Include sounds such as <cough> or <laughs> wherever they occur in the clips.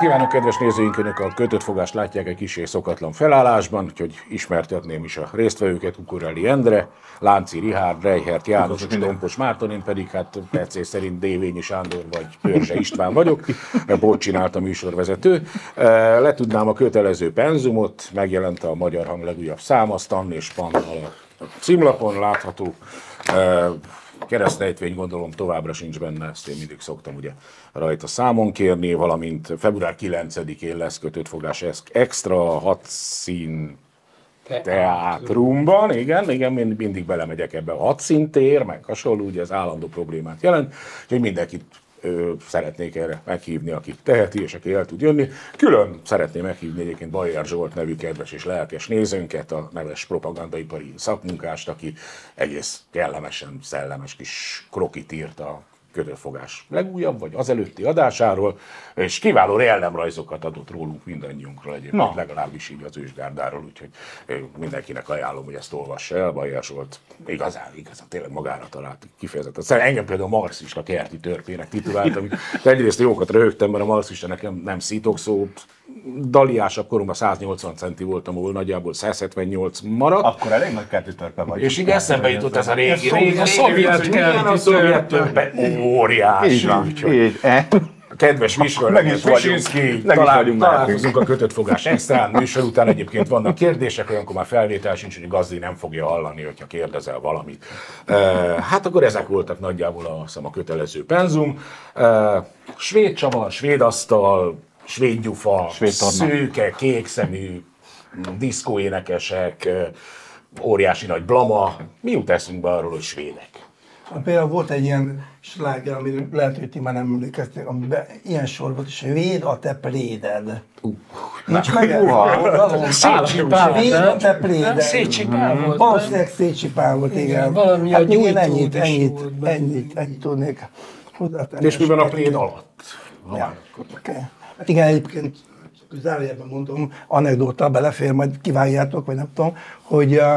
kívánok, kedves nézőink! Önök a kötött fogást látják egy kis és szokatlan felállásban, úgyhogy ismertetném is a résztvevőket, Kukureli Endre, Lánci Rihárd, Reihert János és Tompos Márton, én pedig hát percé szerint Dévényi Sándor vagy Pörzse István vagyok, mert Bolt csinált a műsorvezető. Letudnám a kötelező penzumot, megjelent a Magyar Hang legújabb száma, Stan és Pannal a címlapon látható. Keresztrejtvény gondolom továbbra sincs benne, ezt én mindig szoktam ugye rajta számon kérni, valamint február 9-én lesz kötött fogás extra, hat szín teátrumban, igen, igen, mindig belemegyek ebbe a hat szintér, meg hasonló, ugye ez állandó problémát jelent, úgyhogy mindenkit ö, szeretnék erre meghívni, aki teheti, és aki el tud jönni. Külön szeretném meghívni egyébként Bajer Zsolt nevű kedves és lelkes nézőnket, a neves propagandaipari szakmunkást, aki egész kellemesen, szellemes kis krokit írt a kötőfogás legújabb, vagy az előtti adásáról, és kiváló jellemrajzokat adott rólunk mindannyiunkról egyébként, Na. legalábbis így az ősgárdáról, úgyhogy mindenkinek ajánlom, hogy ezt olvassa el, Bajer volt igazán, igazán tényleg magára talált kifejezetten. Szóval engem például marxista kerti törpének tituláltam, egyrészt jókat röhögtem, mert a marxista nekem nem szítok szó, daliásabb koromban 180 centi voltam, ahol nagyjából 178 maradt. Akkor elég nagy kerti törpe vagy. És így eszembe jutott ez a régi, régi, régi, szovjet kerti törpe. Óriási. Így van, így. E? kedves talál, találkozunk a kötött fogás extrán, műsor után egyébként vannak kérdések, olyankor már felvétel sincs, hogy Gazdi nem fogja hallani, hogyha kérdezel valamit. Uh, hát akkor ezek voltak nagyjából a, a kötelező penzum. Uh, svéd csavar, svéd asztal, svéd gyufa, svéd szőke, kékszemű, diszkóénekesek, óriási nagy blama. Mi jut eszünkbe arról, hogy svédek? Például volt egy ilyen sláger, ami lehet, hogy ti már nem emlékeztek, amiben ilyen sor volt, és véd a te préded. Uh, Nincs meg. Véd a te préded. Szécsi Pál volt. Valószínűleg Szécsi Pál volt, igen. Valami hát a én ennyit, ennyit, ennyit, ennyit tudnék hozzátenni. És mi van a préd alatt? Ja. Okay. Hát igen, egyébként zárójelben mondom, anekdóta belefér, majd kivágjátok, vagy nem tudom, hogy uh,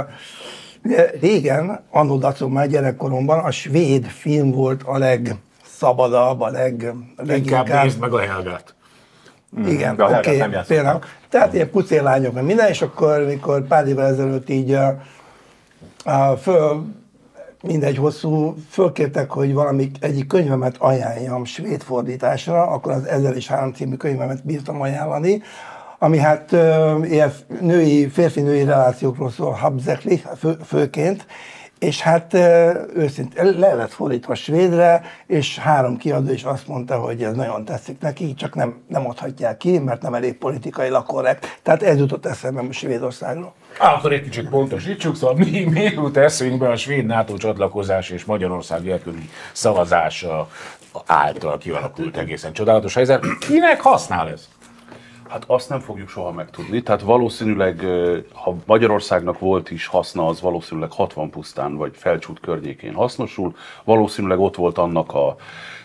régen, annó már gyerekkoromban a svéd film volt a legszabadabb, a leg, leginkább... Inkább nézd meg a Helgát. Igen, mm, oké, okay, például. Tehát ilyen pucélányok, meg minden, és akkor, mikor pár évvel ezelőtt így uh, uh, föl, mindegy hosszú, fölkértek, hogy valami egyik könyvemet ajánljam svéd fordításra, akkor az Ezer és Három című könyvemet bírtam ajánlani, ami hát ilyen női, férfi-női relációkról szól, Habzekli fő, főként, és hát őszintén le lett fordítva svédre, és három kiadó is azt mondta, hogy ez nagyon tetszik neki, csak nem, nem adhatják ki, mert nem elég politikai korrekt. Tehát ez jutott eszembe a Svédországról. Akkor egy kicsit pontosítsuk, szóval mi, mi jut eszünkbe a svéd NATO csatlakozás és Magyarország nélküli szavazása által kialakult egészen csodálatos helyzet. Kinek használ ez? Hát azt nem fogjuk soha megtudni. Tehát valószínűleg, ha Magyarországnak volt is haszna, az valószínűleg 60 pusztán vagy felcsút környékén hasznosul. Valószínűleg ott volt annak a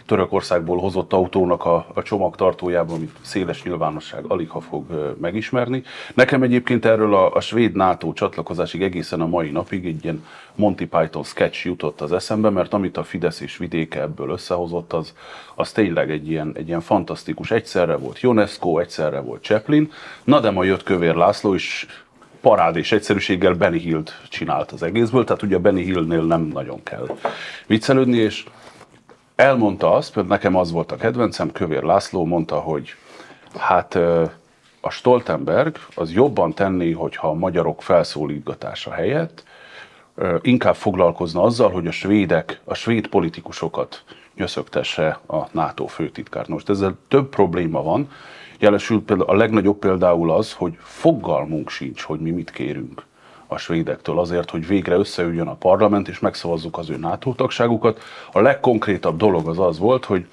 Törökországból hozott autónak a, a csomagtartójában, amit széles nyilvánosság alig ha fog megismerni. Nekem egyébként erről a, a svéd NATO csatlakozásig egészen a mai napig egy ilyen Monty Python sketch jutott az eszembe, mert amit a Fidesz és vidéke ebből összehozott, az, az tényleg egy ilyen, egy ilyen fantasztikus. Egyszerre volt UNESCO, egyszerre volt Chaplin, na de ma jött Kövér László, és parád és egyszerűséggel Benny Hill-t csinált az egészből, tehát ugye Benny Hill-nél nem nagyon kell viccelődni, és elmondta azt, például nekem az volt a kedvencem, Kövér László mondta, hogy hát a Stoltenberg az jobban tenni, hogyha a magyarok felszólítgatása helyett inkább foglalkozna azzal, hogy a svédek, a svéd politikusokat nyöszögtesse a NATO főtitkár. Most ezzel több probléma van. Jelesül például a legnagyobb például az, hogy fogalmunk sincs, hogy mi mit kérünk a svédektől azért, hogy végre összeüljön a parlament, és megszavazzuk az ő NATO tagságukat. A legkonkrétabb dolog az az volt, hogy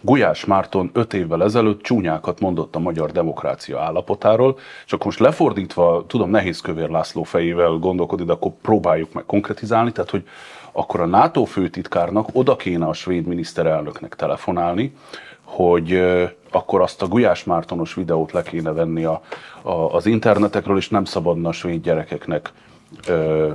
Gulyás Márton öt évvel ezelőtt csúnyákat mondott a magyar demokrácia állapotáról, akkor most lefordítva, tudom, nehéz Kövér László fejével gondolkodni, de akkor próbáljuk meg konkretizálni, tehát hogy akkor a NATO főtitkárnak oda kéne a svéd miniszterelnöknek telefonálni, hogy akkor azt a Gulyás Mártonos videót le kéne venni a, a, az internetekről, és nem szabadna a svéd gyerekeknek ö,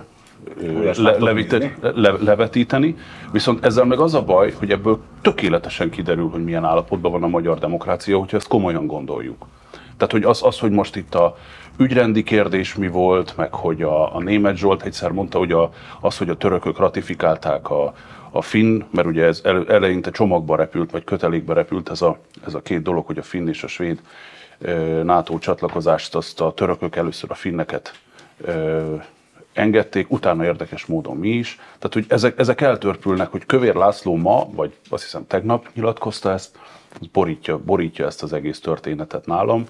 le, levite, le, levetíteni, viszont ezzel meg az a baj, hogy ebből tökéletesen kiderül, hogy milyen állapotban van a magyar demokrácia, hogyha ezt komolyan gondoljuk. Tehát, hogy az, az hogy most itt a ügyrendi kérdés mi volt, meg hogy a, a német Zsolt egyszer mondta, hogy a, az, hogy a törökök ratifikálták a, a finn, mert ugye ez eleinte csomagba repült, vagy kötelékbe repült ez a, ez a két dolog, hogy a finn és a svéd NATO csatlakozást, azt a törökök először a finneket engedték, utána érdekes módon mi is. Tehát, hogy ezek, ezek eltörpülnek, hogy Kövér László ma, vagy azt hiszem tegnap nyilatkozta ezt, borítja, borítja ezt az egész történetet nálam,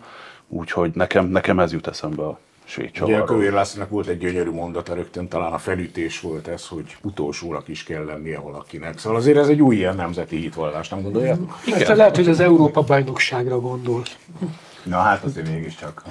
úgyhogy nekem, nekem ez jut eszembe a svéd Ugye a Kövér Lászlónak volt egy gyönyörű mondata rögtön, talán a felütés volt ez, hogy utolsónak is kell lennie valakinek. Szóval azért ez egy új ilyen nemzeti hitvallás, nem gondolja? Igen. Lehet, hogy az Európa bajnokságra gondol. Na hát azért mégiscsak.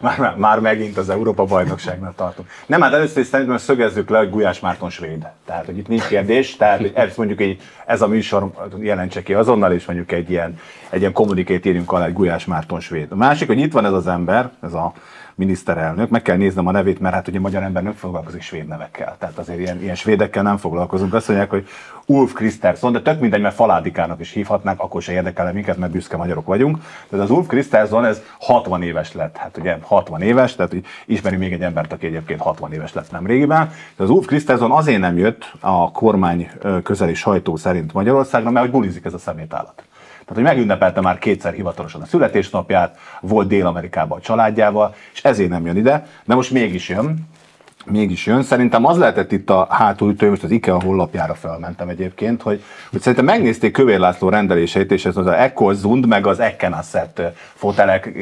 Már, már, már megint az Európa bajnokságnak tartom. Nem, hát először is szerintem szögezzük le, hogy Gulyás Márton svéd. Tehát, hogy itt nincs kérdés, tehát ez mondjuk egy, ez a műsor jelentse ki azonnal, és mondjuk egy ilyen, egy ilyen kommunikét írjunk alá, egy Gulyás Márton svéd. A másik, hogy itt van ez az ember, ez a miniszterelnök, meg kell néznem a nevét, mert hát ugye magyar ember nem foglalkozik svéd nevekkel. Tehát azért ilyen, ilyen svédekkel nem foglalkozunk. Azt mondják, hogy Ulf Kristersson, de tök mindegy, mert Faládikának is hívhatnák, akkor se érdekel minket, mert büszke magyarok vagyunk. Tehát az Ulf Kristersson, ez 60 éves lett. Hát ugye 60 éves, tehát hogy ismeri még egy embert, aki egyébként 60 éves lett nem régiben. De az Ulf Kristersson azért nem jött a kormány közeli sajtó szerint Magyarországra, mert hogy bulizik ez a szemétállat. Tehát, hogy megünnepelte már kétszer hivatalosan a születésnapját, volt Dél-Amerikában a családjával, és ezért nem jön ide, de most mégis jön. Mégis jön. Szerintem az lehetett itt a hátulütő, most az IKEA honlapjára felmentem egyébként, hogy, hogy szerintem megnézték Kövér László rendeléseit, és ez az Echo Zund, meg az Ekkenasset fotelek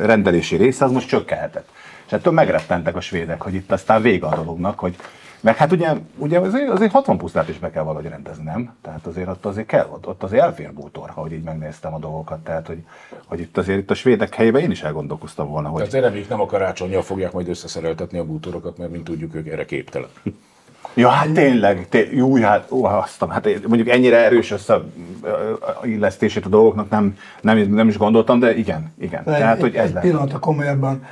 rendelési része, az most csökkenhetett. És ettől megrettentek a svédek, hogy itt aztán vége a dolognak, hogy meg hát ugye, ugye azért, azért 60 pusztát is be kell valahogy rendezni, nem? Tehát azért ott azért kell, ott, ott azért elfér bútor, ahogy így megnéztem a dolgokat. Tehát, hogy, hogy itt azért itt a svédek helyében én is elgondolkoztam volna, hogy... Tehát reméljük nem a karácsonyjal fogják majd összeszereltetni a bútorokat, mert mint tudjuk, ők erre képtelen. Ja, hát tényleg, té- jó, hát, ó, aztán, hát mondjuk ennyire erős összeillesztését a dolgoknak nem, nem, nem is gondoltam, de igen, igen. De Tehát, egy, hogy ez egy pillanat a komolyabban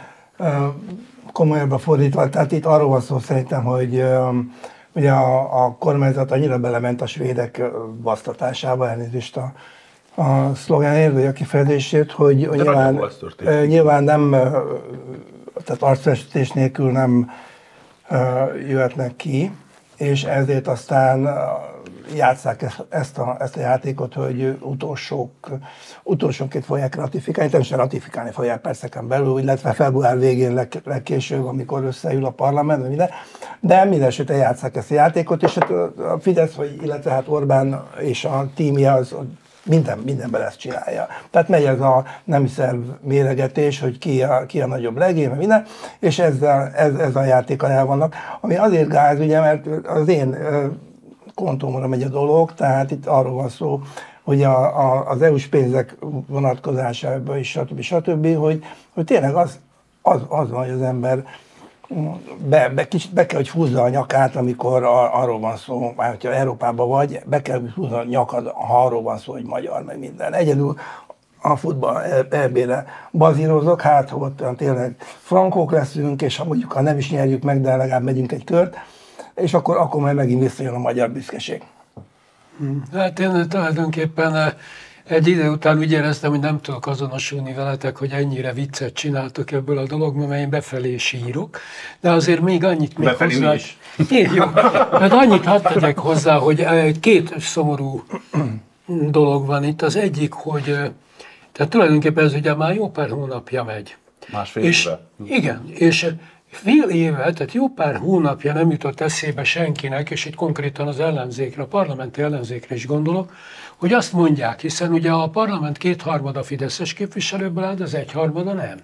komolyabbra fordítva, tehát itt arról van szó szerintem, hogy ugye a, a kormányzat annyira belement a svédek vasztatásába, elnézést a, a szlogánért, vagy a kifejezését, hogy De nyilván, nyilván nem, tehát arcfestés nélkül nem jöhetnek ki, és ezért aztán játsszák ezt a, ezt a játékot, hogy utolsók, utolsóként fogják ratifikálni, természetesen ratifikálni fogják perceken belül, illetve február végén leg, legkésőbb, amikor összeül a parlament, minden. de minden esetre játsszák ezt a játékot, és hát a Fidesz, vagy, illetve hát Orbán és a tímje az minden, mindenben ezt csinálja. Tehát megy ez a nem szerv méregetés, hogy ki a, ki a nagyobb legény, minden, és ezzel, ez, ez a játékkal el vannak. Ami azért gáz, ugye, mert az én kontómra megy a dolog, tehát itt arról van szó, hogy a, a, az EU-s pénzek vonatkozásában is, stb. stb., hogy, hogy tényleg az, az, az van, hogy az ember be, be, kicsit be kell, hogy húzza a nyakát, amikor a, arról van szó, már hogyha Európában vagy, be kell, hogy húzza a nyakad, ha arról van szó, hogy magyar, meg minden. Egyedül a futball EB-re bazírozok, hát ha ott tényleg frankók leszünk, és ha mondjuk ha nem is nyerjük meg, de legalább megyünk egy kört, és akkor, akkor majd megint visszajön a magyar büszkeség. Hát én tulajdonképpen eh, egy idő után úgy éreztem, hogy nem tudok azonosulni veletek, hogy ennyire viccet csináltok ebből a dologból, mert én befelé sírok, de azért még annyit még befelé hozzá... Is. Én, jó, mert annyit hadd tegyek hozzá, hogy eh, két szomorú <clears throat> dolog van itt. Az egyik, hogy eh, tehát tulajdonképpen ez ugye már jó pár hónapja megy. Másfél és, éve. Igen, és fél éve, tehát jó pár hónapja nem jutott eszébe senkinek, és itt konkrétan az ellenzékre, a parlamenti ellenzékre is gondolok, hogy azt mondják, hiszen ugye a parlament kétharmada fideszes képviselőből áll, az egyharmada nem.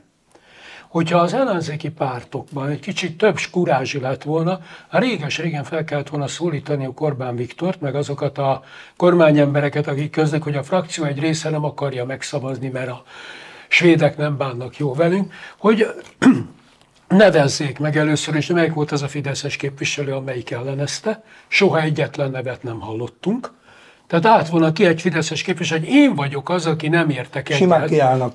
Hogyha az ellenzéki pártokban egy kicsit több skurázsi lett volna, réges-régen fel kellett volna szólítani a Korbán Viktort, meg azokat a kormányembereket, akik köznek, hogy a frakció egy része nem akarja megszavazni, mert a svédek nem bánnak jó velünk, hogy nevezzék meg először, és melyik volt az a Fideszes képviselő, amelyik ellenezte. Soha egyetlen nevet nem hallottunk. Tehát át volna ki egy Fideszes képviselő, hogy én vagyok az, aki nem értek egyet. Simán kiállnak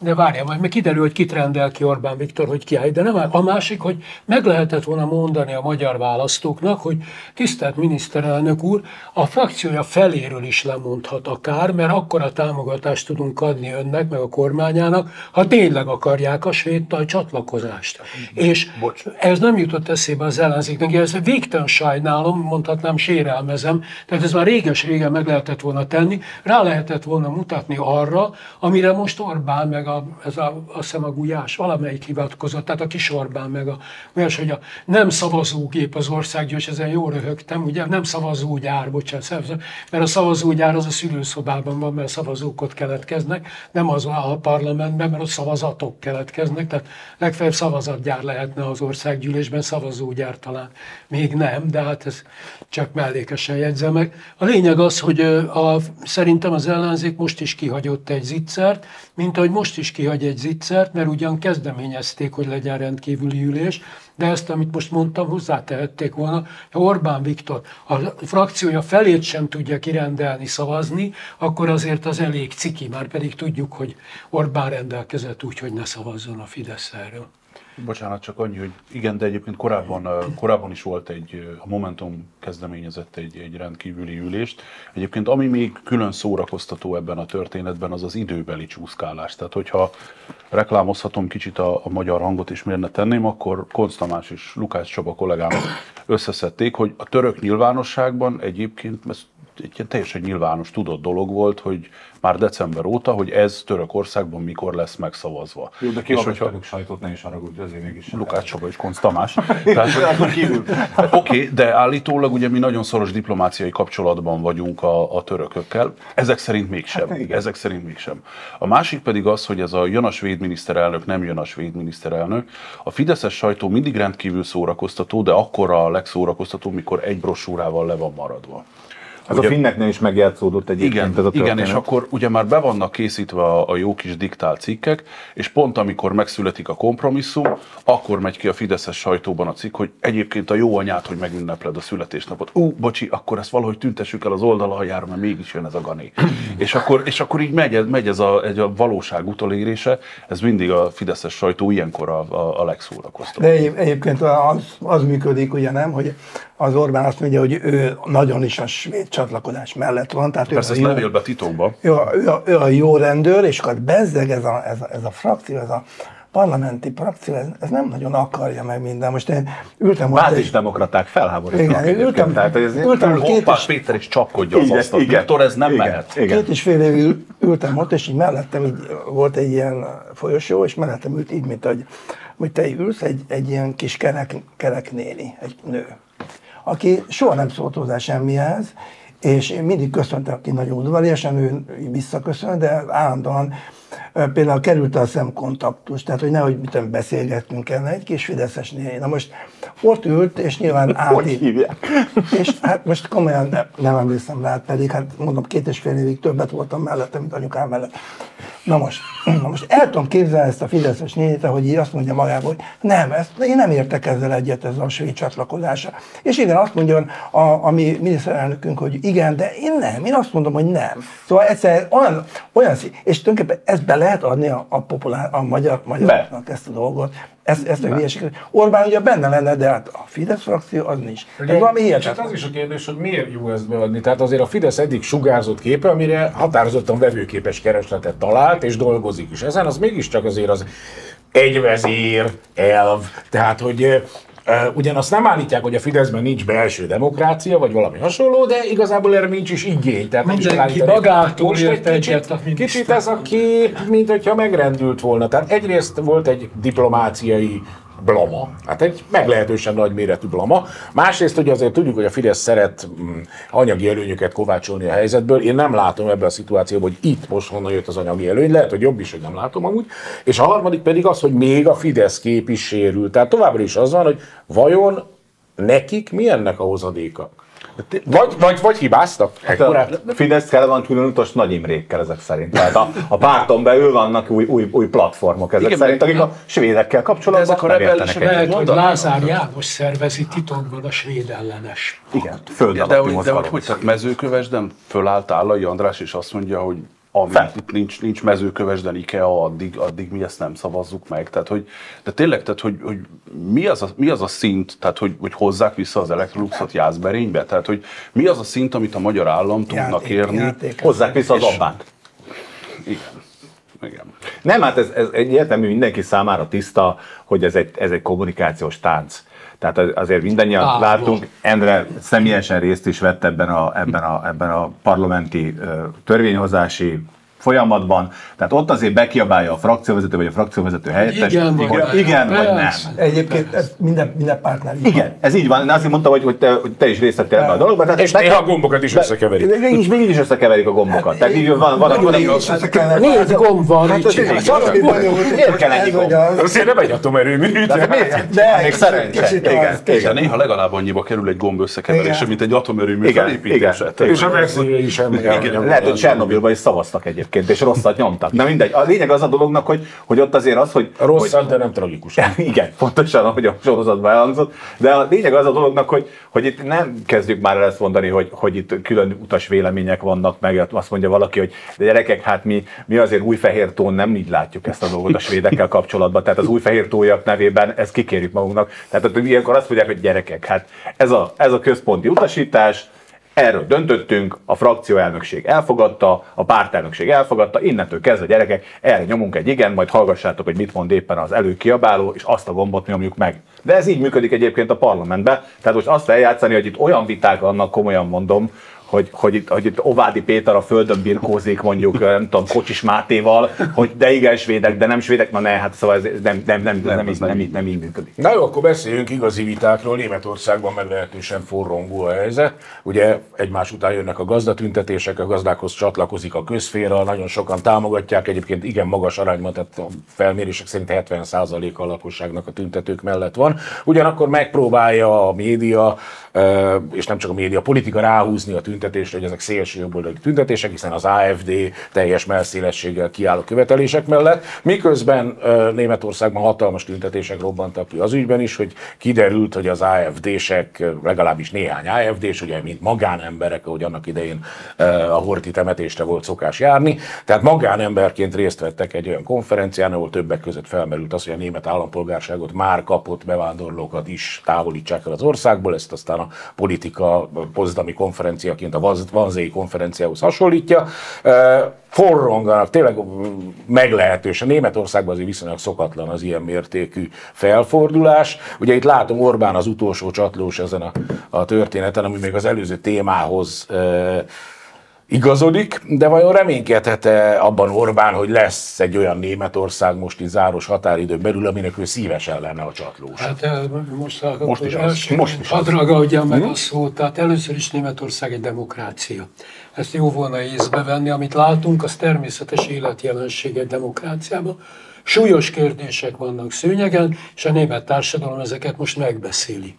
de várjál, majd meg kiderül, hogy kit rendel ki Orbán Viktor, hogy kiállj. De nem a másik, hogy meg lehetett volna mondani a magyar választóknak, hogy tisztelt miniszterelnök úr, a frakciója feléről is lemondhat akár, mert akkor a támogatást tudunk adni önnek, meg a kormányának, ha tényleg akarják a svédtal csatlakozást. És Bocs. ez nem jutott eszébe az ellenzéknek, ez végtelen sajnálom, mondhatnám sérelmezem, tehát ez már réges-régen meg lehetett volna tenni, rá lehetett volna mutatni arra, amire most Orbán meg a, ez a, azt hiszem a Gulyás, valamelyik hivatkozott, tehát a kis Orbán meg a Gulyás, hogy a nem szavazógép az országgyűlés, ezen jól röhögtem, ugye nem szavazógyár, bocsánat, mert a szavazógyár az a szülőszobában van, mert szavazók ott keletkeznek, nem az a parlamentben, mert ott szavazatok keletkeznek, tehát legfeljebb szavazatgyár lehetne az országgyűlésben, szavazógyár talán még nem, de hát ez csak mellékesen jegyzem meg. A lényeg az, hogy a, szerintem az ellenzék most is kihagyott egy zicsert, mint ahogy most is kihagy egy zicsert, mert ugyan kezdeményezték, hogy legyen rendkívüli ülés, de ezt, amit most mondtam, hozzátehették volna, ha Orbán Viktor a frakciója felét sem tudja kirendelni, szavazni, akkor azért az elég ciki, már pedig tudjuk, hogy Orbán rendelkezett úgy, hogy ne szavazzon a Fidesz erről. Bocsánat, csak annyi, hogy igen, de egyébként korábban, korábban is volt egy, a Momentum kezdeményezett egy, egy rendkívüli ülést. Egyébként ami még külön szórakoztató ebben a történetben, az az időbeli csúszkálás. Tehát, hogyha reklámozhatom kicsit a, a magyar hangot, és miért ne tenném, akkor Konc Tamás és Lukács Csaba kollégám összeszedték, hogy a török nyilvánosságban egyébként, ez egy teljesen nyilvános, tudott dolog volt, hogy már december óta, hogy ez Törökországban mikor lesz megszavazva. Jó, de ki és hogyha... török sajtót, ne is haragudj, azért mégis. Lukács Csaba és Konc Tamás. <laughs> Oké, okay, de állítólag ugye mi nagyon szoros diplomáciai kapcsolatban vagyunk a, a törökökkel. Ezek szerint mégsem. Hát, Ezek szerint mégsem. A másik pedig az, hogy ez a jön a svéd miniszterelnök, nem jön a svéd miniszterelnök. A fideszes sajtó mindig rendkívül szórakoztató, de akkor a legszórakoztató, mikor egy brossúrával le van maradva. Az ugye, a finneknél is megjátszódott egy igen, ez a Igen, és akkor ugye már be vannak készítve a, a jó kis diktál cikkek, és pont amikor megszületik a kompromisszum, akkor megy ki a Fideszes sajtóban a cikk, hogy egyébként a jó anyát, hogy megünnepled a születésnapot. Ú, bocsi, akkor ezt valahogy tüntessük el az oldal aljára, mert mégis jön ez a gané. <clears throat> és, akkor, és akkor így megy, megy ez a, egy a valóság utolérése, ez mindig a Fideszes sajtó ilyenkor a, a, a legszórakoztatóbb. De egyébként az, az működik, ugye nem, hogy az Orbán azt mondja, hogy ő nagyon is a svéd csatlakozás mellett van. Tehát Persze, ő ez be titokba. Ő, ő, ő, a jó rendőr, és akkor bezzeg ez a, ez a, ez a frakció, ez a parlamenti frakció, ez, ez nem nagyon akarja meg minden. Most én ültem ott... Bázis demokraták felháborítanak Igen, ültem, tehát, ez ültem két és... Péter is csapkodja az asztalt. Igen, Viktor, ez nem igen, mehet. Igen. Két és fél évig ültem ott, és így mellettem így volt egy ilyen folyosó, és mellettem ült így, mint hogy, hogy te ülsz, egy, egy ilyen kis kerek, kerek néni, egy nő aki soha nem szólt hozzá semmihez, és én mindig köszöntem, aki nagyon udvariasan, ő visszaköszön, de állandóan például került a szemkontaktus, tehát hogy nehogy mit beszélgettünk kellene, egy kis fideszes néni. Na most ott ült, és nyilván át... Hogy hívják? És hát most komolyan nem, nem emlékszem rá, pedig hát mondom, két és fél évig többet voltam mellette, mint anyukám mellett. Na most, <clears throat> na most el tudom képzelni ezt a fideszes nénit, hogy így azt mondja magából, hogy nem, ezt, én nem értek ezzel egyet, ez a svéd csatlakozása. És igen, azt mondja a, a mi miniszterelnökünk, hogy igen, de én nem, én azt mondom, hogy nem. Szóval egyszer olyan, olyan és tulajdonképpen ezt be lehet adni a, a, populár, a magyar, magyaroknak ezt a dolgot, ezt, ezt a hülyeséget. Orbán ugye benne lenne, de hát a Fidesz frakció az nincs. Ez valami hihetetlen. Hát az is a kérdés, hogy miért jó ezt beadni. Tehát azért a Fidesz eddig sugárzott képe, amire határozottan vevőképes keresletet talált, és dolgozik is. Ezen az mégiscsak azért az egyvezér elv. Tehát, hogy Ugyanazt nem állítják, hogy a Fideszben nincs belső demokrácia, vagy valami hasonló, de igazából erre nincs is igény. Tehát Mindenki magától ért egyet Kicsit ez a kép, mint hogyha megrendült volna. Tehát egyrészt volt egy diplomáciai blama. Hát egy meglehetősen nagy méretű blama. Másrészt hogy azért tudjuk, hogy a Fidesz szeret mm, anyagi előnyöket kovácsolni a helyzetből. Én nem látom ebben a szituációban, hogy itt most honnan jött az anyagi előny. Lehet, hogy jobb is, hogy nem látom amúgy. És a harmadik pedig az, hogy még a Fidesz kép is sérül. Tehát továbbra is az van, hogy vajon nekik mi ennek a hozadéka? Vagy, vagy, vagy hibáztak? Hát a Fidesz kell van külön utas Nagy Imrékkel ezek szerint. Tehát a, a párton belül vannak új, új, új platformok ezek Igen, szerint, akik a svédekkel kapcsolatban ezek a nem értenek lehet, hogy Lázár János szervezi titokban a svéd ellenes. Igen, föld de, hogy, de hogy, hogy tehát mezőkövesden fölállt Állai András, és azt mondja, hogy ami itt nincs, nincs mezőköves, de IKEA, addig, addig mi ezt nem szavazzuk meg. Tehát, hogy, de tényleg, tehát, hogy, hogy mi, az a, mi az a szint, tehát, hogy, hogy hozzák vissza az Electroluxot Jászberénybe? Tehát, hogy mi az a szint, amit a magyar állam tudnak játék, érni? Játék, hozzák vissza az abbát. Igen. Igen. Nem, hát ez, ez egyértelmű mindenki számára tiszta, hogy ez egy, ez egy kommunikációs tánc. Tehát azért mindannyian ah, látunk, Endre személyesen részt is vett ebben a, ebben a, ebben a parlamenti törvényhozási folyamatban. Tehát ott azért bekiabálja a frakcióvezető vagy a frakcióvezető helyettes. Igen, vagy, igen, igen vagy nem. Egyébként ez minden, minden pártnál így Igen, ez így van. Én azt mondtam, hogy, hogy, te, hogy te is részt vettél ebben a dologban. Tehát és néha a gombokat is összekeverik. De, így, így is összekeverik a gombokat. Tehát így van, van, van, Négy gomb van, hát, Miért kell ennyi gomb? Azért nem egy atomerőmű. De még szerencse. Igen, néha legalább annyiba kerül egy gomb összekeverése, mint egy atomerőmű felépítése. És a veszélye is Lehet, hogy Csernobilban is szavaztak egyébként egyébként, és rosszat nyomtak. Na mindegy. A lényeg az a dolognak, hogy, hogy ott azért az, hogy... Rosszat, hogy, de nem tragikus. <laughs> Igen, pontosan, ahogy a sorozatban elhangzott. De a lényeg az a dolognak, hogy, hogy itt nem kezdjük már el ezt mondani, hogy, hogy itt külön utas vélemények vannak, meg azt mondja valaki, hogy de gyerekek, hát mi, mi azért új fehér tón nem így látjuk ezt a dolgot a svédekkel kapcsolatban. Tehát az új fehér tójak nevében ezt kikérjük magunknak. Tehát ilyenkor azt mondják, hogy gyerekek, hát ez a, ez a központi utasítás, Erről döntöttünk, a frakcióelnökség elfogadta, a pártelnökség elfogadta, innentől kezdve gyerekek, erre nyomunk egy igen, majd hallgassátok, hogy mit mond éppen az előkiabáló, és azt a gombot nyomjuk meg. De ez így működik egyébként a parlamentben, tehát most azt eljátszani, hogy itt olyan viták vannak, komolyan mondom, hogy, hogy, itt, hogy itt Ovádi Péter a földön birkózik mondjuk, nem tudom, Kocsis Mátéval, hogy de igen, svédek, de nem svédek, na ne, hát szóval ez nem, nem, nem, nem, nem, így, nem, így, nem így működik. Na jó, akkor beszéljünk igazi vitákról. Németországban meglehetősen forrongó a helyzet. Ugye egymás után jönnek a gazdatüntetések, a gazdákhoz csatlakozik a közféra, nagyon sokan támogatják, egyébként igen magas arányban, tehát a felmérések szerint 70% a lakosságnak a tüntetők mellett van. Ugyanakkor megpróbálja a média, és nem csak a média, a politika ráhúzni a tüntetőket, tüntetésre, hogy ezek szélső jobboldali tüntetések, hiszen az AFD teljes melszélességgel kiáll követelések mellett, miközben Németországban hatalmas tüntetések robbantak ki az ügyben is, hogy kiderült, hogy az AFD-sek, legalábbis néhány AFD-s, ugye mint magánemberek, ahogy annak idején a horti temetésre volt szokás járni, tehát magánemberként részt vettek egy olyan konferencián, ahol többek között felmerült az, hogy a német állampolgárságot már kapott bevándorlókat is távolítsák el az országból, ezt aztán a politika pozdami konferenciaként a Vanzéi konferenciához hasonlítja. Forronganak, tényleg meglehetősen. Németországban azért viszonylag szokatlan az ilyen mértékű felfordulás. Ugye itt látom Orbán az utolsó csatlós ezen a, a történeten, ami még az előző témához igazodik, de vajon reménykedhet-e abban Orbán, hogy lesz egy olyan Németország most itt záros határidőn belül, aminek ő szívesen lenne a csatlós? Hát most, most is az, most is hadd ragadjam meg hm? a szót, tehát először is Németország egy demokrácia. Ezt jó volna észbe venni, amit látunk, az természetes életjelenség egy demokráciában. Súlyos kérdések vannak szőnyegen, és a német társadalom ezeket most megbeszéli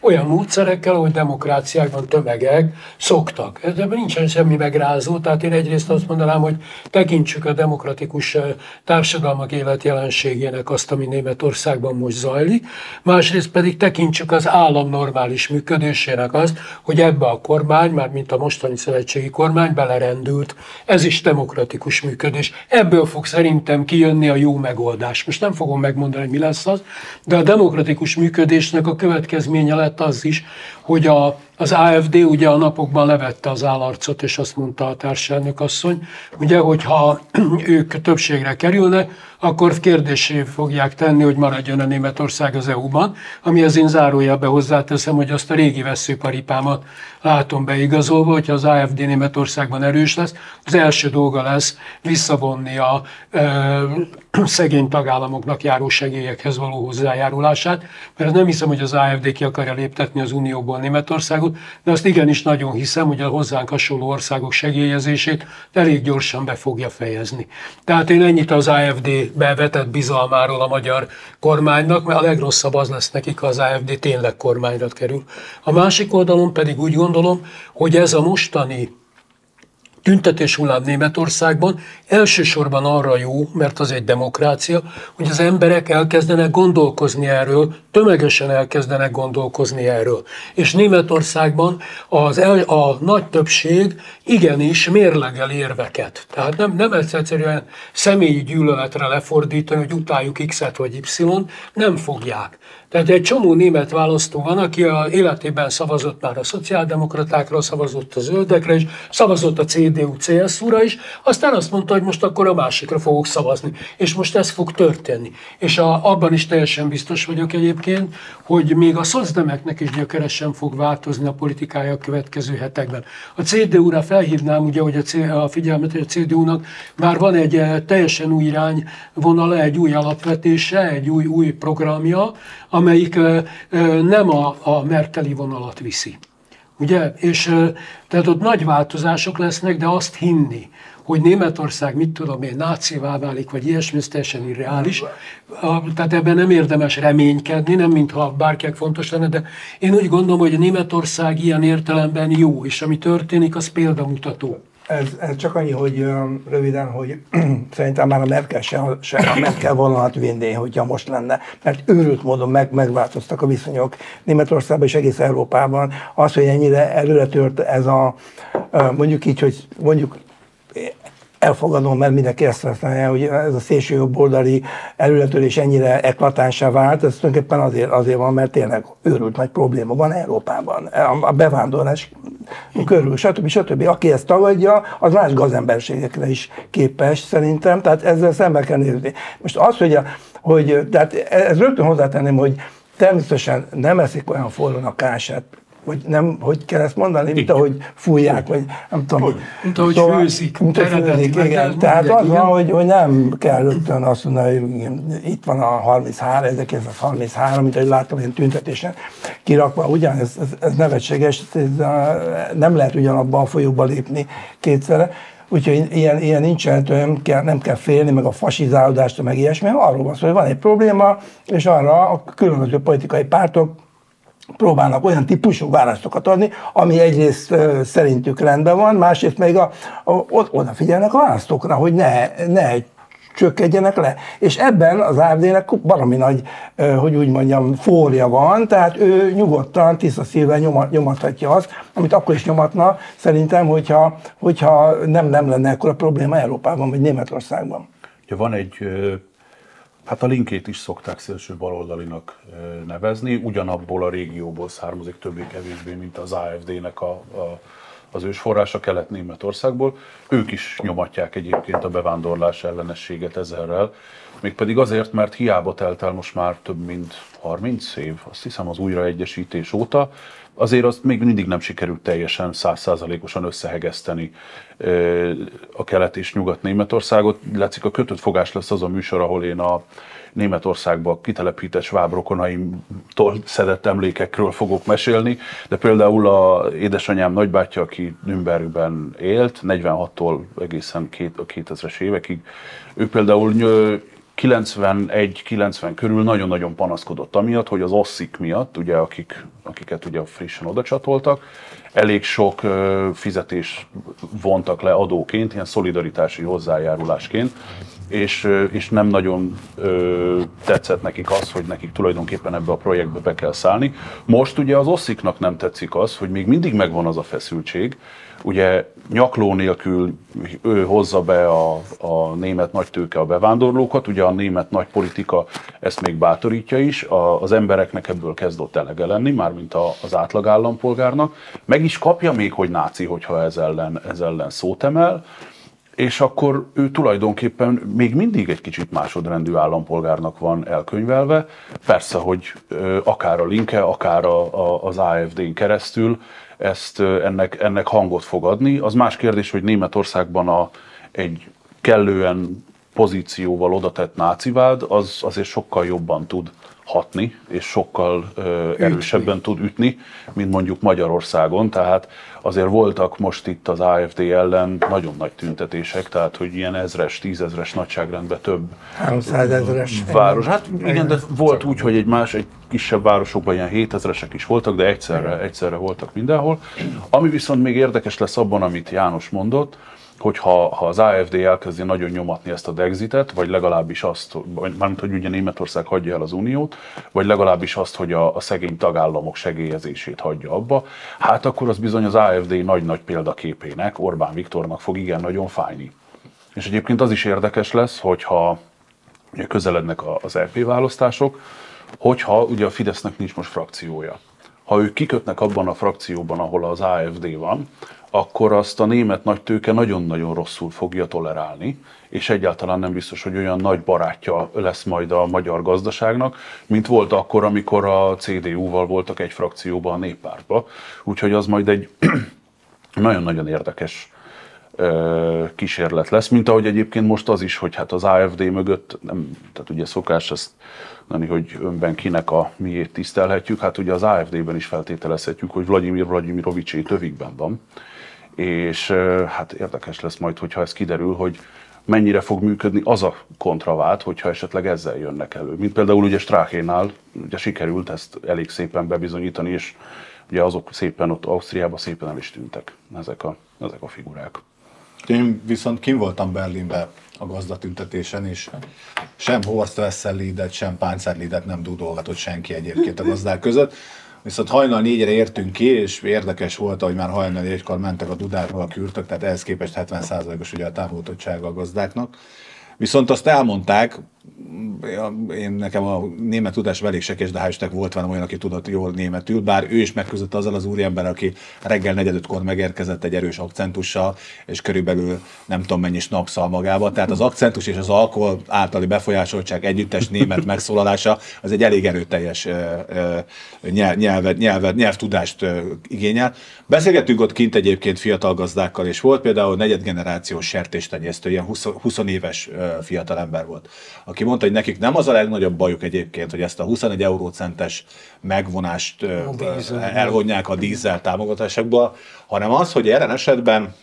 olyan módszerekkel, ahogy demokráciákban tömegek szoktak. Ebben nincsen semmi megrázó, tehát én egyrészt azt mondanám, hogy tekintsük a demokratikus társadalmak életjelenségének azt, ami Németországban most zajlik, másrészt pedig tekintsük az állam normális működésének azt, hogy ebbe a kormány, már mint a mostani szövetségi kormány belerendült. Ez is demokratikus működés. Ebből fog szerintem kijönni a jó megoldás. Most nem fogom megmondani, mi lesz az, de a demokratikus működésnek a következménye lett atleta hogy a, az AFD ugye a napokban levette az állarcot, és azt mondta a társelnök asszony, ugye, hogyha <clears throat> ők többségre kerülnek, akkor kérdésé fogják tenni, hogy maradjon a Németország az EU-ban, ami az én zárójelbe hozzáteszem, hogy azt a régi veszőparipámat látom beigazolva, hogyha az AFD Németországban erős lesz, az első dolga lesz visszavonni a e, <clears throat> szegény tagállamoknak járó segélyekhez való hozzájárulását, mert nem hiszem, hogy az AFD ki akarja léptetni az Unióból Németországot, de azt igenis nagyon hiszem, hogy a hozzánk hasonló országok segélyezését elég gyorsan be fogja fejezni. Tehát én ennyit az AFD bevetett bizalmáról a magyar kormánynak, mert a legrosszabb az lesz nekik, ha az AFD tényleg kormányra kerül. A másik oldalon pedig úgy gondolom, hogy ez a mostani tüntetés hullám Németországban elsősorban arra jó, mert az egy demokrácia, hogy az emberek elkezdenek gondolkozni erről, tömegesen elkezdenek gondolkozni erről. És Németországban az el, a nagy többség igenis mérlegel érveket. Tehát nem, nem egyszerűen személyi gyűlöletre lefordítani, hogy utáljuk X-et vagy Y-t, nem fogják. Tehát egy csomó német választó van, aki a életében szavazott már a szociáldemokratákra, szavazott a zöldekre, és szavazott a CDU, CSU-ra is, aztán azt mondta, hogy most akkor a másikra fogok szavazni. És most ez fog történni. És a, abban is teljesen biztos vagyok egyébként, hogy még a szocdemeknek is gyökeresen fog változni a politikája a következő hetekben. A CDU-ra felhívnám ugye, hogy a, C, a figyelmet, hogy a CDU-nak már van egy eh, teljesen új irányvonala, egy új alapvetése, egy új, új programja, amelyik nem a, a Merkeli vonalat viszi. Ugye? És tehát ott nagy változások lesznek, de azt hinni, hogy Németország, mit tudom én, nácivá válik, vagy ilyesmi, ez teljesen irreális. Tehát ebben nem érdemes reménykedni, nem mintha bárkinek fontos lenne, de én úgy gondolom, hogy Németország ilyen értelemben jó, és ami történik, az példamutató. Ez, ez csak annyi, hogy röviden, hogy <clears throat> szerintem már a Merkel se, se a Merkel vonalat vinné, hogyha most lenne, mert őrült módon meg, megváltoztak a viszonyok Németországban és egész Európában. Az, hogy ennyire előre tört ez a, mondjuk így, hogy mondjuk elfogadom, mert mindenki ezt használja, hogy ez a szélső jobboldali előletörés ennyire eklatánsá vált, ez tulajdonképpen azért, azért van, mert tényleg őrült nagy probléma van Európában. A bevándorlás körül, stb. stb. Aki ezt tagadja, az más gazemberségekre is képes szerintem, tehát ezzel szembe kell nézni. Most az, hogy, a, hogy tehát ez rögtön hozzátenném, hogy természetesen nem eszik olyan forrón a kását, vagy nem, hogy kell ezt mondani, mint ahogy fújják, vagy nem tudom. Mint ahogy szóval, főzik. Mint ahogy főzik, igen. Tehát az van, hogy, hogy nem kell rögtön azt mondani, hogy itt van a 33, 1933, mint ahogy láttam én tüntetésen kirakva, ugyan, ez, ez, ez nevetséges, ez, nem lehet ugyanabban a folyóba lépni kétszerre. Úgyhogy ilyen, ilyen nincsen, nem kell, nem kell félni, meg a fasizálódást, meg ilyesmi, arról van szó, hogy van egy probléma, és arra a különböző politikai pártok próbálnak olyan típusú válaszokat adni, ami egyrészt szerintük rendben van, másrészt még a, a, odafigyelnek a választókra, hogy ne, ne csökkenjenek le. És ebben az AFD-nek valami nagy, hogy úgy mondjam, fória van, tehát ő nyugodtan, tiszta szívvel nyomathatja azt, amit akkor is nyomatna, szerintem, hogyha, hogyha nem, nem lenne ekkora probléma Európában vagy Németországban. Ja, van egy Hát a linkét is szokták szélső baloldalinak nevezni, ugyanabból a régióból származik többé-kevésbé, mint az AFD-nek a, a, az ősforrása Kelet-Németországból. Ők is nyomatják egyébként a bevándorlás ellenességet ezerrel, mégpedig azért, mert hiába telt el most már több mint 30 év, azt hiszem az újraegyesítés óta, azért azt még mindig nem sikerült teljesen százszázalékosan összehegeszteni a kelet és nyugat Németországot. Látszik a kötött fogás lesz az a műsor, ahol én a Németországba kitelepített svábrokonaimtól szedett emlékekről fogok mesélni, de például a édesanyám nagybátyja, aki Nürnbergben élt, 46-tól egészen a 2000-es évekig, ő például 91-90 körül nagyon-nagyon panaszkodott amiatt, hogy az osszik miatt, ugye, akik, akiket ugye frissen oda csatoltak, elég sok fizetés vontak le adóként, ilyen szolidaritási hozzájárulásként, és, és nem nagyon uh, tetszett nekik az, hogy nekik tulajdonképpen ebbe a projektbe be kell szállni. Most ugye az ossziknak nem tetszik az, hogy még mindig megvan az a feszültség, ugye nyakló nélkül ő hozza be a, a német nagytőke a bevándorlókat, ugye a német nagypolitika ezt még bátorítja is, a, az embereknek ebből kezdott elege lenni, mármint a, az átlag állampolgárnak, meg is kapja még, hogy náci, hogyha ez ellen, ez ellen szót emel, és akkor ő tulajdonképpen még mindig egy kicsit másodrendű állampolgárnak van elkönyvelve. Persze, hogy akár a Linke, akár a, a, az AFD-n keresztül ezt ennek, ennek hangot fog adni. Az más kérdés, hogy Németországban a, egy kellően pozícióval odatett nácivád, az azért sokkal jobban tud hatni, és sokkal ö, erősebben tud ütni, mint mondjuk Magyarországon. Tehát azért voltak most itt az AFD ellen nagyon nagy tüntetések, tehát hogy ilyen ezres, tízezres nagyságrendben több 300 ezres. város. Hát igen, de volt úgy, hogy egy más, egy kisebb városokban ilyen 7000-esek is voltak, de egyszerre, egyszerre voltak mindenhol. Ami viszont még érdekes lesz abban, amit János mondott, hogy ha, az AFD elkezdi nagyon nyomatni ezt a Dexitet, vagy legalábbis azt, mármint, hogy ugye Németország hagyja el az Uniót, vagy legalábbis azt, hogy a, a szegény tagállamok segélyezését hagyja abba, hát akkor az bizony az AFD nagy-nagy példaképének, Orbán Viktornak fog igen nagyon fájni. És egyébként az is érdekes lesz, hogyha ugye közelednek az EP választások, hogyha ugye a Fidesznek nincs most frakciója. Ha ők kikötnek abban a frakcióban, ahol az AFD van, akkor azt a német nagy tőke nagyon-nagyon rosszul fogja tolerálni, és egyáltalán nem biztos, hogy olyan nagy barátja lesz majd a magyar gazdaságnak, mint volt akkor, amikor a CDU-val voltak egy frakcióban a néppártba. Úgyhogy az majd egy <clears throat> nagyon-nagyon érdekes kísérlet lesz, mint ahogy egyébként most az is, hogy hát az AFD mögött, nem, tehát ugye szokás ezt mondani, hogy önben kinek a miért tisztelhetjük, hát ugye az AFD-ben is feltételezhetjük, hogy Vladimir Vladimirovicsé tövikben van, és hát érdekes lesz majd, hogyha ez kiderül, hogy mennyire fog működni az a kontravált, hogyha esetleg ezzel jönnek elő. Mint például ugye Stráhénál ugye sikerült ezt elég szépen bebizonyítani, és ugye azok szépen ott Ausztriában szépen el is tűntek ezek a, ezek a figurák. Én viszont kim voltam Berlinbe a gazdatüntetésen, és sem Horst Wessel sem Panzer nem dudolgatott senki egyébként a gazdák között. Viszont hajnal négyre értünk ki, és érdekes volt, hogy már hajnal négykor mentek a dudárba a kürtök, tehát ehhez képest 70%-os ugye a távoltottsága a gazdáknak. Viszont azt elmondták, én nekem a német tudás elég sekes, de hál' volt velem olyan, aki tudott jól németül, bár ő is megküzdött azzal az úriember, aki reggel negyedötkor megérkezett egy erős akcentussal, és körülbelül nem tudom mennyi snapszal magába. Tehát az akcentus és az alkohol általi befolyásoltság együttes német megszólalása az egy elég erőteljes nyelv, nyelv, nyelv, nyelvtudást igényel. Beszélgettünk ott kint egyébként fiatal gazdákkal, és volt például negyedgenerációs sertéstenyésztő, ilyen 20, 20 éves fiatal ember volt, aki mondta, hogy nekik nem az a legnagyobb bajuk egyébként, hogy ezt a 21 eurócentes megvonást a elvonják a dízel támogatásokból, hanem az, hogy erre esetben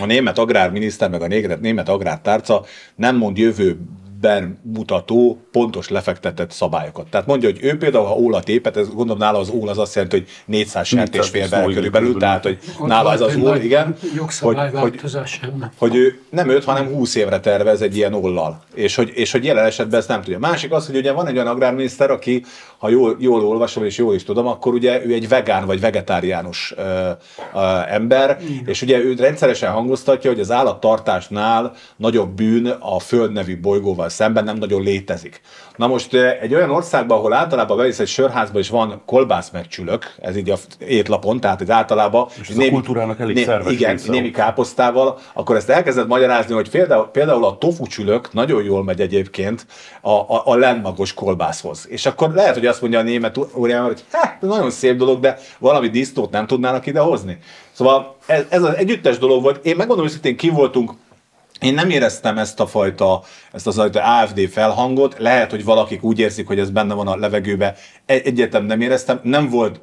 a német agrárminiszter, meg a német agrártárca nem mond jövő ben mutató, pontos lefektetett szabályokat. Tehát mondja, hogy ő például, ha ólat épet, ez gondolom nála az ól az azt jelenti, hogy 400 sertésfélben körülbelül, tehát hogy Ott nála ez az ól, igen, hogy, hogy, hogy ő nem 5, hanem 20 évre tervez egy ilyen óllal, és hogy, és hogy jelen esetben ezt nem tudja. Másik az, hogy ugye van egy olyan agrárminiszter, aki, ha jól, jól olvasom és jól is tudom, akkor ugye ő egy vegán vagy vegetáriánus ö, ö, ember, igen. és ugye ő rendszeresen hangoztatja, hogy az állattartásnál nagyobb bűn a Föld nevű bolygóval szemben nem nagyon létezik. Na most egy olyan országban, ahol általában bevisz egy sörházba, és van kolbász meg csülök, ez így a étlapon, tehát ez általában... És ez némi, a kultúrának elég né, szerves Igen, része. némi káposztával, akkor ezt elkezded magyarázni, hogy például, például a tofu csülök nagyon jól megy egyébként a, a, a lenmagos kolbászhoz. És akkor lehet, hogy azt mondja a német úrjában, hogy hát, nagyon szép dolog, de valami disztót nem tudnának ide hozni. Szóval ez, ez az együttes dolog volt. Én megmondom hogy ki voltunk én nem éreztem ezt a fajta, ezt az AFD felhangot, lehet, hogy valakik úgy érzik, hogy ez benne van a levegőbe, egyetem nem éreztem, nem volt,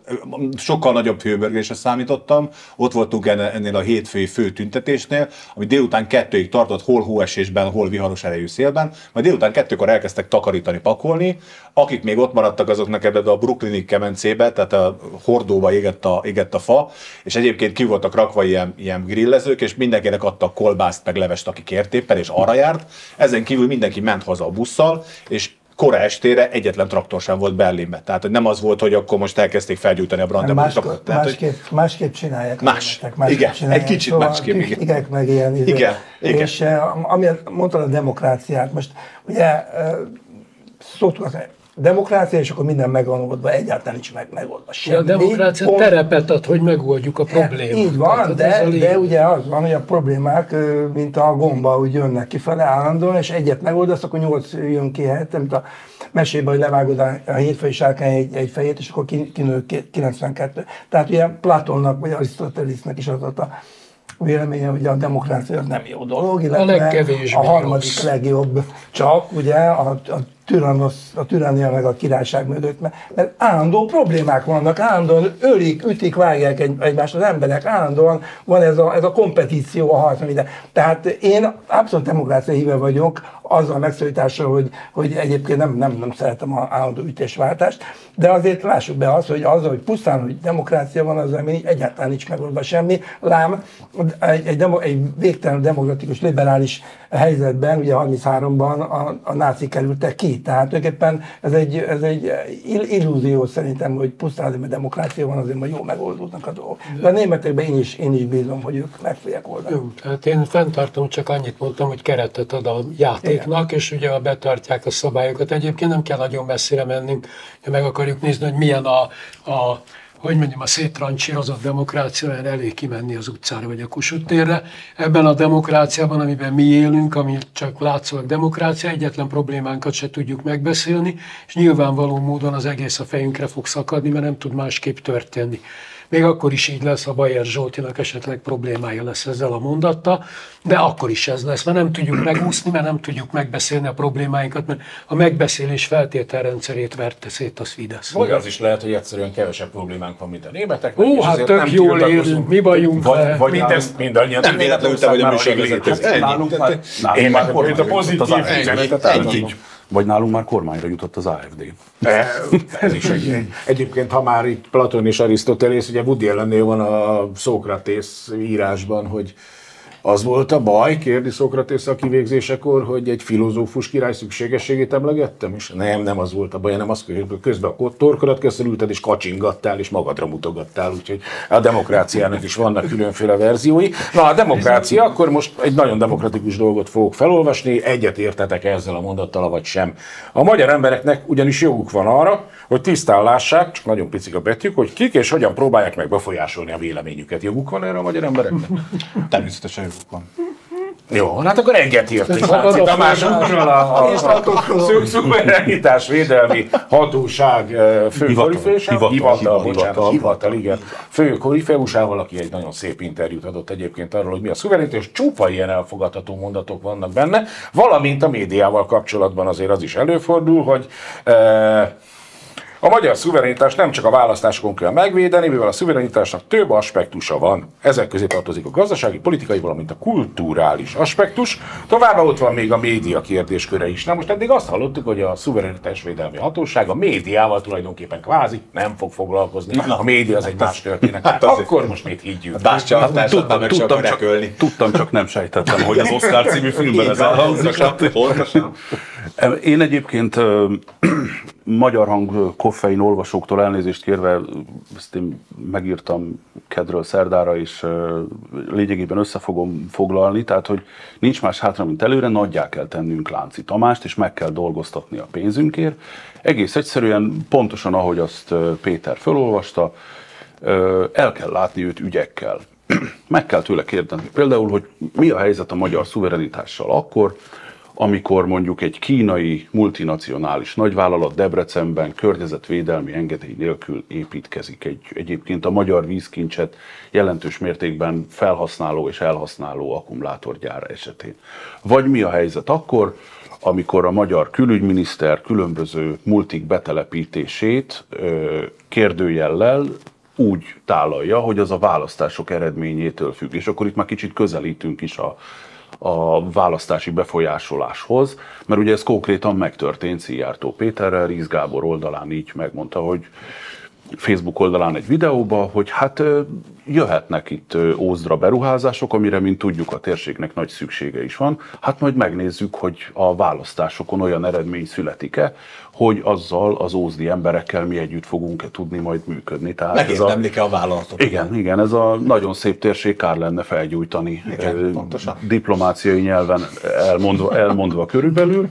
sokkal nagyobb hőbörgésre számítottam, ott voltunk ennél a hétfői fő tüntetésnél, ami délután kettőig tartott, hol hóesésben, hol viharos erejű szélben, majd délután kettőkor elkezdtek takarítani, pakolni, akik még ott maradtak, azoknak ebbe a brooklyni kemencébe, tehát a hordóba égett a, égett a fa, és egyébként ki voltak rakva ilyen, ilyen grillezők, és mindenkinek adtak kolbászt, meg levest, aki kért éppen, és arra járt. Ezen kívül mindenki ment haza a busszal, és kora estére egyetlen traktor sem volt Berlinben. Tehát hogy nem az volt, hogy akkor most elkezdték felgyújtani a Brandenburgokat. Más, másképp, hogy... másképp csinálják. Más, másképp igen, csinálják. egy kicsit szóval másképp. Igen. igen. meg ilyen. Igen, igen. igen. És eh, ami mondtad a demokráciát, most ugye eh, szoktuk demokrácia, és akkor minden megvan oldva, egyáltalán nincs meg megoldva. Semmi. A demokrácia pont... terepet ad, hogy megoldjuk a problémát. Így van, de, de ugye az van, hogy a problémák, mint a gomba, úgy jönnek kifele állandóan, és egyet megoldasz, akkor nyolc jön ki helyette, mint a mesében, hogy levágod a hétfői sárkány egy, egy fejét, és akkor kinő 92. Tehát ugye Platonnak, vagy Arisztotelesnek is az a véleményem, hogy a demokrácia nem jó dolog, illetve a, a harmadik legjobb csak, ugye, a, a Tyrannosz, a tirannia meg a királyság mögött, mert, mert állandó problémák vannak, állandóan ölik, ütik, vágják egy, egymást az emberek, állandóan van ez a, ez a kompetíció a harc, minden. Tehát én abszolút demokrácia híve vagyok, azzal a megszólítással, hogy, hogy egyébként nem, nem, nem szeretem a állandó ütésváltást, de azért lássuk be azt, hogy az, hogy pusztán, hogy demokrácia van, az ami egyáltalán nincs megoldva semmi. Lám, egy, egy, demo, egy végtelen demokratikus, liberális helyzetben, ugye 33-ban a, a nácik kerültek ki. Tehát tulajdonképpen ez egy, ez egy illúzió szerintem, hogy pusztán azért, mert demokrácia van, azért majd jól megoldódnak a dolgok. De a németekben én is, én is bízom, hogy ők meg fogják oldani. Jó, tehát én fenntartom, csak annyit mondtam, hogy keretet ad a játéknak, Igen. és ugye betartják a szabályokat. Egyébként nem kell nagyon messzire mennünk, ha meg akarjuk nézni, hogy milyen a, a hogy mondjam, a széttrancsírozott demokrácia, mert elég kimenni az utcára vagy a Kossuth térre. Ebben a demokráciában, amiben mi élünk, ami csak látszólag demokrácia, egyetlen problémánkat se tudjuk megbeszélni, és nyilvánvaló módon az egész a fejünkre fog szakadni, mert nem tud másképp történni. Még akkor is így lesz, a Bayer Zsoltinak esetleg problémája lesz ezzel a mondatta, de akkor is ez lesz, mert nem tudjuk megúszni, mert nem tudjuk megbeszélni a problémáinkat, mert a megbeszélés feltételrendszerét verte szét a Fidesz. Vagy az is lehet, hogy egyszerűen kevesebb problémánk van, mint a németek. Ó, hát tök jól élünk, mi bajunk vagy, vagy mindezt mindannyian. Nem véletlenül te vagy a. Nálunk már, én már a pozitív üzenetet vagy nálunk már kormányra jutott az AFD. E, <laughs> ez is egy, egyébként, ha már itt Platon és Arisztotelész, ugye Woody ellennél van a Szókratész írásban, hogy az volt a baj, kérdi Szokratész a kivégzésekor, hogy egy filozófus király szükségességét emlegettem, és nem, nem az volt a baj, nem az, hogy közben a torkodat köszönülted, és kacsingattál, és magadra mutogattál, úgyhogy a demokráciának is vannak különféle verziói. Na, a demokrácia, akkor most egy nagyon demokratikus dolgot fogok felolvasni, egyet értetek ezzel a mondattal, vagy sem. A magyar embereknek ugyanis joguk van arra, hogy tisztán lássák, csak nagyon picik a betűk, hogy kik és hogyan próbálják meg befolyásolni a véleményüket. Joguk van erre a magyar embereknek? Természetesen joguk van. Jó, hát akkor egyet értünk. Látszik Tamásokról a, a, a szuverenitás védelmi hatóság fő korifeusa, hivatal, hivatal, hivatal, igen, fő korifeusával, aki egy nagyon szép interjút adott egyébként arról, hogy mi a szuverenitás, csupa ilyen elfogadható mondatok vannak benne, valamint a médiával kapcsolatban azért az is előfordul, hogy e, a magyar szuverenitás nem csak a választásokon kell megvédeni, mivel a szuverenitásnak több aspektusa van. Ezek közé tartozik a gazdasági, politikai, valamint a kulturális aspektus. Továbbá ott van még a média kérdésköre is. Na most eddig azt hallottuk, hogy a szuverenitás védelmi hatóság a médiával tulajdonképpen kvázi nem fog foglalkozni. Na, a média az egy más történet. Hát Akkor most mit higgyük? A hát, tudtam, meg tudtam, csak, tudtam, csak nem sejtettem, hogy az <laughs> Oscar című filmben ez elhangzik. Én egyébként magyar hang koffein olvasóktól elnézést kérve, ezt én megírtam kedről szerdára, és lényegében össze fogom foglalni, tehát hogy nincs más hátra, mint előre, nagyjá kell tennünk Lánci Tamást, és meg kell dolgoztatni a pénzünkért. Egész egyszerűen, pontosan ahogy azt Péter felolvasta, el kell látni őt ügyekkel. <clears throat> Meg kell tőle kérdezni például, hogy mi a helyzet a magyar szuverenitással akkor, amikor mondjuk egy kínai multinacionális nagyvállalat Debrecenben környezetvédelmi engedély nélkül építkezik egy egyébként a magyar vízkincset jelentős mértékben felhasználó és elhasználó akkumulátorgyára esetén. Vagy mi a helyzet akkor, amikor a magyar külügyminiszter különböző multik betelepítését kérdőjellel úgy tálalja, hogy az a választások eredményétől függ. És akkor itt már kicsit közelítünk is a a választási befolyásoláshoz, mert ugye ez konkrétan megtörtént Szijjártó Péterrel, Ríz Gábor oldalán így megmondta, hogy Facebook oldalán egy videóba, hogy hát jöhetnek itt ózdra beruházások, amire, mint tudjuk, a térségnek nagy szüksége is van. Hát majd megnézzük, hogy a választásokon olyan eredmény születik-e, hogy azzal az ózdi emberekkel mi együtt fogunk-e tudni majd működni. Tehát Megérdemlik-e a, a vállalatot? Igen, igen, ez a nagyon szép térség kár lenne felgyújtani igen, diplomáciai nyelven elmondva, elmondva körülbelül.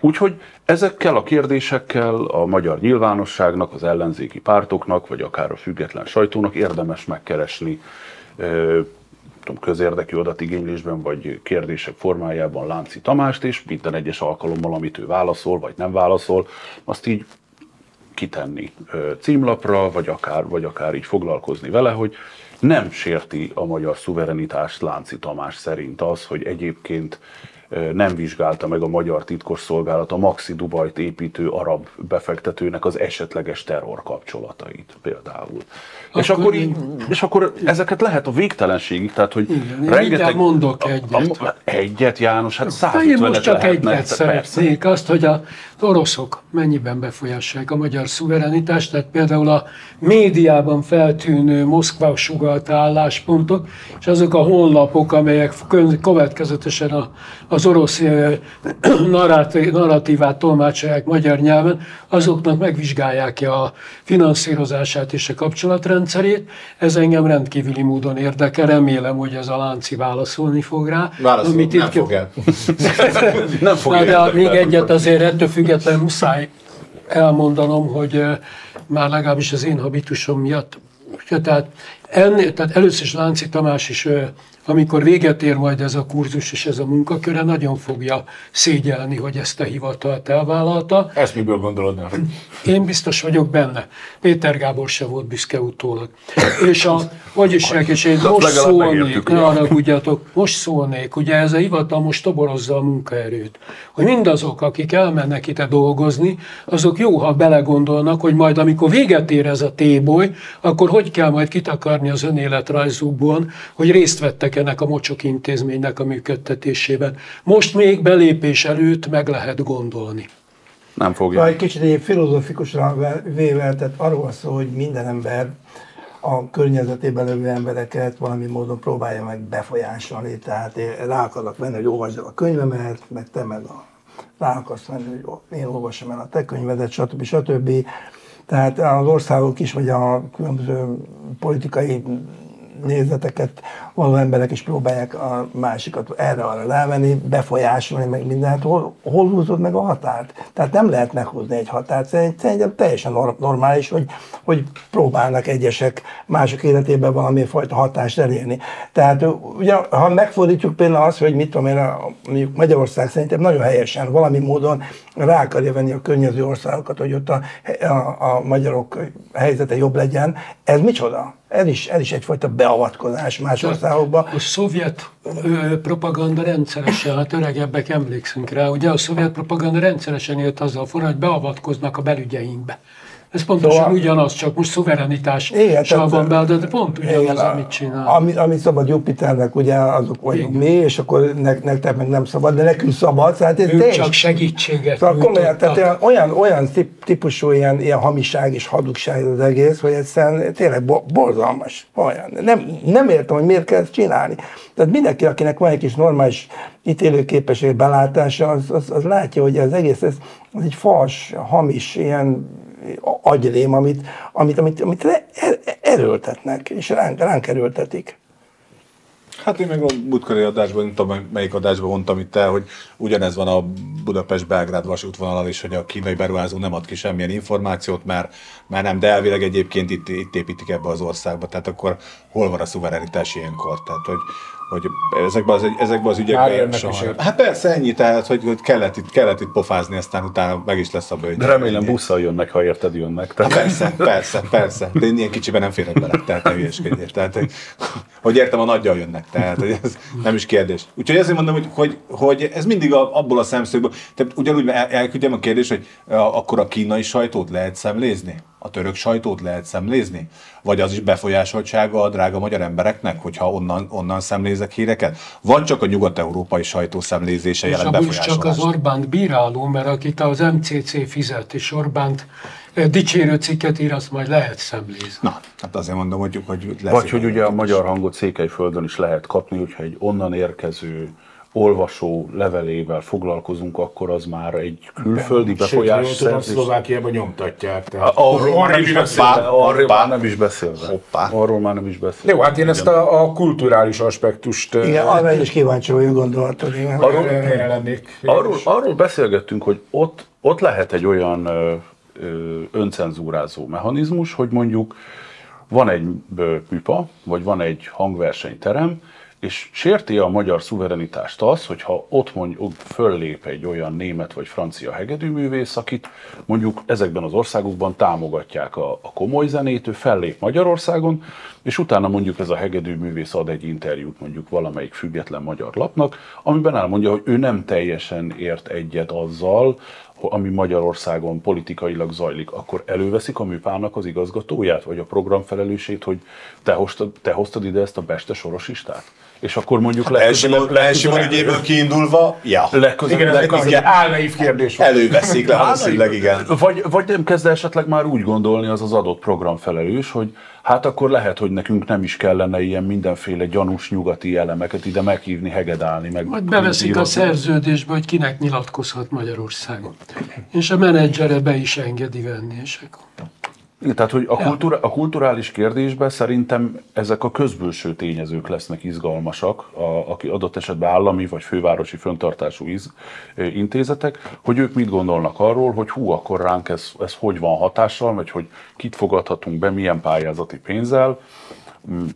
Úgyhogy ezekkel a kérdésekkel a magyar nyilvánosságnak, az ellenzéki pártoknak, vagy akár a független sajtónak érdemes megkeresni tudom, közérdekű adatigénylésben, vagy kérdések formájában Lánci Tamást, és minden egyes alkalommal, amit ő válaszol, vagy nem válaszol, azt így kitenni címlapra, vagy akár, vagy akár így foglalkozni vele, hogy Nem sérti a magyar szuverenitást Lánci Tamás szerint az, hogy egyébként nem vizsgálta meg a magyar titkosszolgálat a Maxi Dubajt építő arab befektetőnek az esetleges terror kapcsolatait például. Akkor és, akkor így, és akkor ezeket lehet a végtelenségig, tehát hogy Igen, rengeteg... mondok egyet. A, a, egyet, János, hát 150 Én most csak egyet szeretnék, azt, hogy a oroszok mennyiben befolyásolják a magyar szuverenitást, tehát például a médiában feltűnő Moszkva sugalt álláspontok, és azok a honlapok, amelyek következetesen a, az orosz <clears throat> narratívát tolmácsolják magyar nyelven, azoknak megvizsgálják a finanszírozását és a kapcsolatrendszerét. Ez engem rendkívüli módon érdekel, remélem, hogy ez a Lánci válaszolni fog rá. Válaszol, amit nem itt... fog el. <laughs> nem fog Na, de még egyet azért ettől függetlenül muszáj elmondanom, hogy már legalábbis az én habitusom miatt, tehát, ennél, tehát először is Lánci Tamás is amikor véget ér majd ez a kurzus és ez a munkaköre, nagyon fogja szégyelni, hogy ezt a hivatalt elvállalta. Ezt miből gondolod? Nem? Én biztos vagyok benne. Péter Gábor se volt büszke utólag. És a, hogy is és én most szólnék, ne haragudjatok, most szólnék, ugye ez a hivatal most toborozza a munkaerőt. Hogy mindazok, akik elmennek ide dolgozni, azok jó, ha belegondolnak, hogy majd amikor véget ér ez a téboly, akkor hogy kell majd kitakarni az önéletrajzukból, hogy részt vettek ennek a mocsok intézménynek a működtetésében. Most még belépés előtt meg lehet gondolni. Nem fogja. Egy kicsit egy filozófikusan véve, tehát arról szó, hogy minden ember a környezetében levő embereket valami módon próbálja meg befolyásolni, tehát rá akarnak venni, hogy olvasd el a könyvemet, meg te meg a, rá akarsz venni, hogy én olvasom el a te könyvedet, stb. stb. Tehát az országok is, vagy a különböző politikai nézeteket való emberek is próbálják a másikat erre-arra rávenni, befolyásolni, meg mindent. Hol, hol húzod meg a határt? Tehát nem lehet meghozni egy határt. Szerintem teljesen normális, hogy, hogy próbálnak egyesek mások életében valami fajta hatást elérni. Tehát ugye, ha megfordítjuk például azt, hogy mit tudom én, mondjuk Magyarország szerintem nagyon helyesen valami módon rá akarja venni a környező országokat, hogy ott a, a, a magyarok helyzete jobb legyen, ez micsoda? Ez is, ez is egyfajta beavatkozás más országokba. A szovjet ö, propaganda rendszeresen, hát öregebbek emlékszünk rá, ugye a szovjet propaganda rendszeresen élt azzal forró, hogy beavatkoznak a belügyeinkbe. Ez pontosan szóval, ugyanaz, csak most szuverenitás igen, van be, de pont ugyanaz, igen, amit csinál. Ami, ami szabad Jupiternek, ugye azok vagyunk mi, és akkor ne, nektek meg nem szabad, de nekünk szabad. Tehát ez ők csak segítséget szóval komolyan, tehát olyan, olyan típusú ilyen, ilyen hamiság és hadugság az egész, hogy egyszerűen tényleg borzalmas. Olyan. Nem, nem értem, hogy miért kell ezt csinálni. Tehát mindenki, akinek van egy kis normális ítélőképesség, belátása, az, az, az látja, hogy az egész ez, ez egy fals, hamis, ilyen agyrém, amit, amit, amit, amit er- erőltetnek, és ránk, ránk erőltetik. Hát én meg a múltkori adásban, nem tudom melyik adásban mondtam itt el, hogy ugyanez van a Budapest-Belgrád vasútvonalal is, hogy a kínai beruházó nem ad ki semmilyen információt, mert, mert nem, de elvileg egyébként itt, itt építik ebbe az országba, tehát akkor hol van a szuverenitás ilyenkor? Tehát, hogy, hogy ezekben az, ezekben az ügyekben soha. Hát persze ennyi, tehát hogy, hogy kellett, itt, kellett itt pofázni, aztán utána meg is lesz a bőgy. De remélem busszal jönnek, ha érted jönnek. Tehát. Hát persze, persze, persze. De én ilyen kicsiben nem férek bele, tehát ne hülyeskedjél. Tehát, hogy, hogy értem, a nagyjal jönnek, tehát hogy ez nem is kérdés. Úgyhogy ezért mondom, hogy, hogy, hogy ez mindig a, abból a szemszögből, tehát ugyanúgy el, elküldjem a kérdést, hogy akkor a kínai sajtót lehet szemlézni? A török sajtót lehet szemlézni? Vagy az is befolyásoltsága a drága magyar embereknek, hogyha onnan, onnan szemlézek híreket? Vagy csak a nyugat-európai sajtó szemlézése jelent befolyásolást? csak az Orbánt bíráló, mert akit az MCC fizet, és Orbánt eh, dicsérő cikket ír, azt majd lehet szemlézni. Na, hát azért mondom, hogy, hogy lesz Vagy hogy ugye a magyar hangot Székelyföldön is lehet kapni, hogyha egy onnan érkező olvasó levelével foglalkozunk, akkor az már egy külföldi befolyás szerzés. Szlovákiában nyomtatják. Tehát arról, arról, nem is beszélve, arról már nem is beszélve. Hoppá. Arról már nem is beszélve. Jó, hát én ezt a, a kulturális aspektust... Igen, arra is kíváncsi vagyok gondolatod. Arról, arról, arról beszélgettünk, hogy ott, ott lehet egy olyan ö, ö, öncenzúrázó mechanizmus, hogy mondjuk van egy műpa, vagy van egy hangversenyterem, és sérti a magyar szuverenitást az, hogyha ott mondjuk föllép egy olyan német vagy francia hegedűművész, akit mondjuk ezekben az országokban támogatják a, a komoly zenét, ő fellép Magyarországon, és utána mondjuk ez a hegedűművész ad egy interjút mondjuk valamelyik független magyar lapnak, amiben elmondja, hogy ő nem teljesen ért egyet azzal, ami Magyarországon politikailag zajlik, akkor előveszik a műpának az igazgatóját, vagy a programfelelősét, hogy te hoztad, te hoztad ide ezt a Beste sorosistát? És akkor mondjuk hát legközelebb... Elsimon ügyéből kiindulva, ja. Legközelebb, igen, legközelebb álnaív kérdés. Előveszik le, valószínűleg igen. Vagy, vagy nem kezd esetleg már úgy gondolni az az adott programfelelős, hogy hát akkor lehet, hogy nekünk nem is kellene ilyen mindenféle gyanús nyugati elemeket ide meghívni, hegedálni. Meg Majd beveszik a szerződésbe, hogy kinek nyilatkozhat Magyarországon. És a menedzsere be is engedi venni, és akkor... Tehát, hogy a, kultúra, a kulturális kérdésben szerintem ezek a közbülső tényezők lesznek izgalmasak, a, aki adott esetben állami vagy fővárosi föntartású iz, intézetek, hogy ők mit gondolnak arról, hogy hú, akkor ránk ez, ez hogy van hatással, vagy hogy kit fogadhatunk be, milyen pályázati pénzzel. Mm,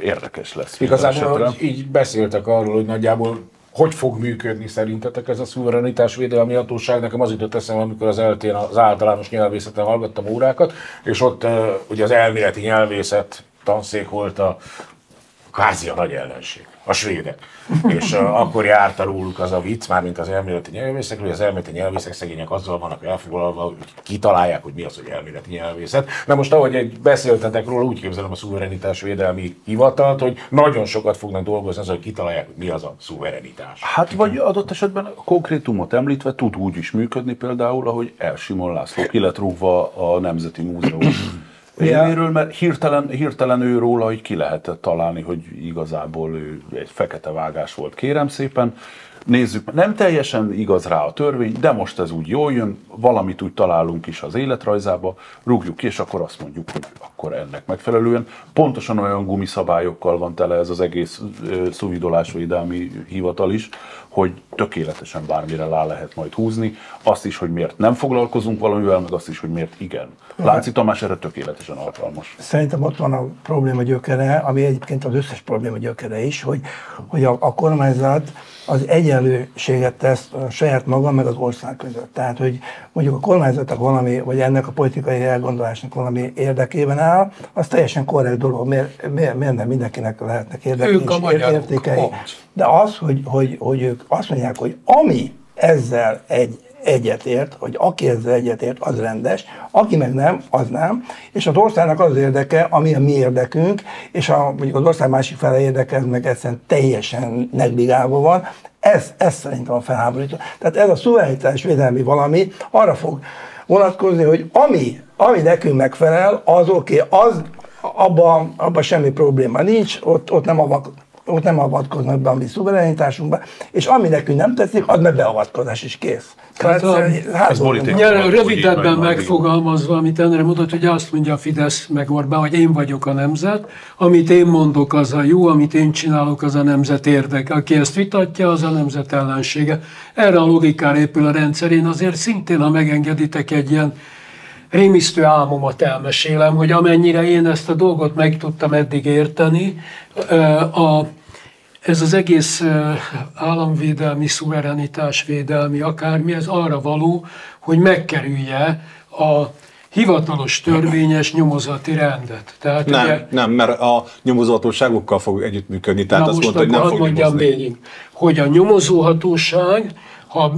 érdekes lesz. Igazából így beszéltek arról, hogy nagyjából hogy fog működni szerintetek ez a szuverenitás védelmi hatóság? Nekem az jutott eszembe, amikor az eltén az általános nyelvészeten hallgattam órákat, és ott ugye az elméleti nyelvészet tanszék volt a kvázi a nagy ellenség a svédek. és uh, akkor járta róluk az a vicc, már mint az elméleti nyelvészek, hogy az elméleti nyelvészek szegények azzal vannak elfoglalva, hogy kitalálják, hogy mi az, hogy elméleti nyelvészet. Na most, ahogy egy beszéltetek róla, úgy képzelem a szuverenitás védelmi hivatalt, hogy nagyon sokat fognak dolgozni az, hogy kitalálják, hogy mi az a szuverenitás. Hát vagy adott esetben a konkrétumot említve tud úgy is működni például, ahogy Elsimon László ki lett rúgva a Nemzeti Múzeum évéről, mert hirtelen, hirtelen ő róla, hogy ki lehetett találni, hogy igazából ő egy fekete vágás volt, kérem szépen. Nézzük, nem teljesen igaz rá a törvény, de most ez úgy jól jön, valamit úgy találunk is az életrajzába, rúgjuk ki, és akkor azt mondjuk, hogy akkor ennek megfelelően. Pontosan olyan gumiszabályokkal van tele ez az egész szuvidolásvédelmi hivatal is, hogy tökéletesen bármire lá lehet majd húzni. Azt is, hogy miért nem foglalkozunk valamivel, meg azt is, hogy miért igen. Lánci Tamás erre tökéletesen alkalmas. Szerintem ott van a probléma gyökere, ami egyébként az összes probléma gyökere is, hogy, hogy a, a kormányzat az egyenlőséget tesz a saját maga meg az ország között. Tehát, hogy mondjuk a kormányzatok valami, vagy ennek a politikai elgondolásnak valami érdekében áll, az teljesen korrekt dolog. Miért, miért, miért nem mindenkinek lehetnek érdekei ők a értékei. De az, hogy, hogy, hogy ők azt mondják, hogy ami ezzel egy egyetért, hogy aki ezzel egyetért, az rendes, aki meg nem, az nem, és az országnak az, érdeke, ami a mi érdekünk, és a, mondjuk az ország másik fele érdeke, ez meg egyszerűen teljesen negligálva van, ez, ez szerintem a felháborító. Tehát ez a szuverenitás védelmi valami arra fog vonatkozni, hogy ami, ami nekünk megfelel, az oké, okay, az abban abba semmi probléma nincs, ott, ott nem avak, ott nem avatkoznak be a mi szuverenitásunkba, és ami nekünk nem tetszik, az meg beavatkozás is kész. Hát a, ez rövidebben megfogalmazva, amit Endre mondott, hogy azt mondja a Fidesz meg Orbán, hogy én vagyok a nemzet, amit én mondok, az a jó, amit én csinálok, az a nemzet érdeke. Aki ezt vitatja, az a nemzet ellensége. Erre a logikára épül a rendszer. Én azért szintén, ha megengeditek egy ilyen rémisztő álmomat elmesélem, hogy amennyire én ezt a dolgot meg tudtam eddig érteni, a ez az egész államvédelmi, szuverenitásvédelmi, akármi, ez arra való, hogy megkerülje a hivatalos törvényes nyomozati rendet. Tehát nem, ugye, nem, mert a nyomozóhatóságokkal fog együttműködni, tehát azt mondta, hogy nem fog mondjam végig, hogy a nyomozóhatóság, ha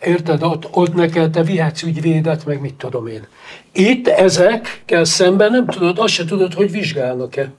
érted, ott, ott neked te vihetsz ügyvédet, meg mit tudom én. Itt ezekkel szemben nem tudod, azt se tudod, hogy vizsgálnak-e.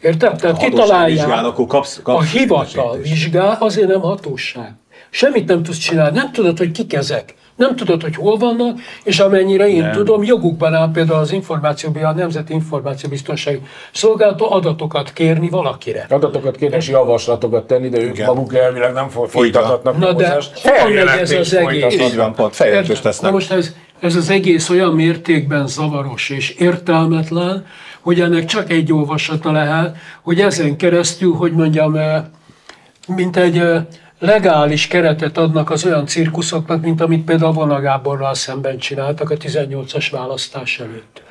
Érted? Tehát kitalálják. Akkor kapsz, kapsz a hivatal vizsgál, azért nem hatóság. Semmit nem tudsz csinálni, nem tudod, hogy kik ezek. Nem tudod, hogy hol vannak, és amennyire én nem. tudom, jogukban áll például az információban, a Nemzeti Információbiztonsági Szolgálató adatokat kérni valakire. Adatokat kérni és javaslatokat tenni, de ők Igen. maguk elvileg nem folytathatnak Na de hol megy ez az egész? Így van, pont, tesznek. Na most ez, ez az egész olyan mértékben zavaros és értelmetlen, hogy ennek csak egy olvasata lehet, hogy ezen keresztül, hogy mondjam, eh, mint egy eh, legális keretet adnak az olyan cirkuszoknak, mint amit például Vona Gáborral szemben csináltak a 18-as választás előtt.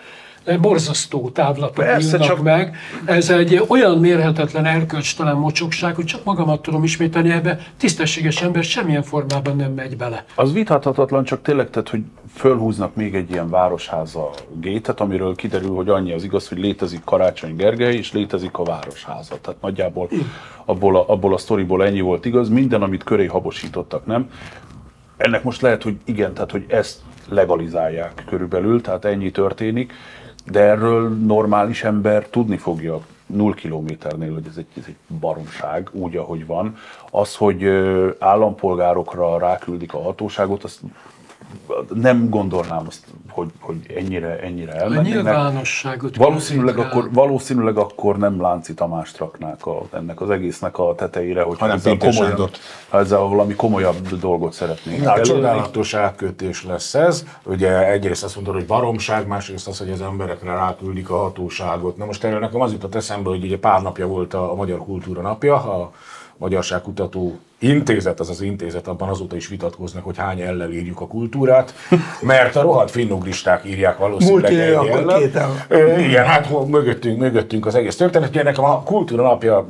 Borzasztó távlatok Persze, csak... meg. Ez egy olyan mérhetetlen erkölcstelen mocsokság, hogy csak magamat tudom ismételni ebbe, tisztességes ember semmilyen formában nem megy bele. Az vithatatlan, csak tényleg, tehát, hogy fölhúznak még egy ilyen városháza gétet, amiről kiderül, hogy annyi az igaz, hogy létezik Karácsony Gergely, és létezik a városháza. Tehát nagyjából abból a, abból a sztoriból ennyi volt igaz, minden, amit köré habosítottak, nem? Ennek most lehet, hogy igen, tehát hogy ezt legalizálják körülbelül, tehát ennyi történik, de erről normális ember tudni fogja 0 kilométernél, hogy ez egy, ez egy baromság, úgy, ahogy van. Az, hogy állampolgárokra ráküldik a hatóságot, azt nem gondolnám azt, hogy, hogy ennyire, ennyire elmennének. A nyilvánosságot valószínűleg akkor, valószínűleg akkor nem Lánci Tamást raknák a, ennek az egésznek a tetejére, hogy hanem ezzel, komolyan, ezzel valami komolyabb dolgot szeretnék. Na, csodálatos átkötés lesz ez. Ugye egyrészt azt mondod, hogy baromság, másrészt az, hogy az emberekre ráküldik a hatóságot. Na most erről nekem az jutott eszembe, hogy ugye pár napja volt a, a Magyar Kultúra napja, a Magyarságkutató intézet, az az intézet, abban azóta is vitatkoznak, hogy hány ellen írjuk a kultúrát, mert a rohadt finnugristák írják valószínűleg egy ellen. Igen, hát mögöttünk, mögöttünk az egész történet. Ugye nekem a kultúra napja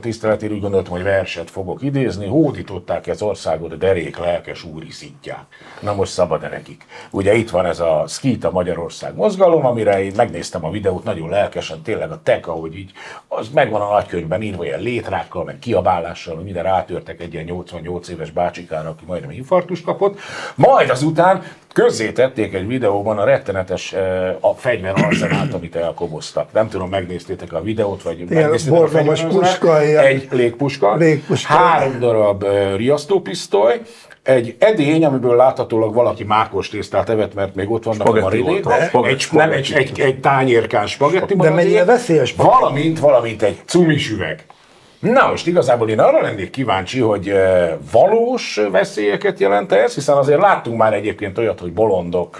tiszteletére úgy gondoltam, hogy verset fogok idézni. Hódították az országot a derék lelkes úri szintják. Na most szabad -e nekik? Ugye itt van ez a Skita Magyarország mozgalom, amire én megnéztem a videót nagyon lelkesen, tényleg a tek, ahogy így, az megvan a nagykönyvben írva ilyen létrákkal, meg kiabálással, hogy minden rátörtek egy ilyen 88 éves bácsikára, aki majdnem infarktus kapott. Majd azután tették egy videóban a rettenetes a fegyver arzenált, amit elkoboztak. Nem tudom, megnéztétek a videót, vagy megnéztétek a puska, Egy légpuska, légpuska, három darab riasztópisztoly, egy edény, amiből láthatólag valaki mákos tésztát evett, mert még ott vannak spagetti a marinék. Egy, nem, egy, egy, egy tányérkán spagetti De mennyire veszélyes? Valamint, valamint egy cumis üveg. Na most igazából én arra lennék kíváncsi, hogy valós veszélyeket jelent ez, hiszen azért láttunk már egyébként olyat, hogy bolondok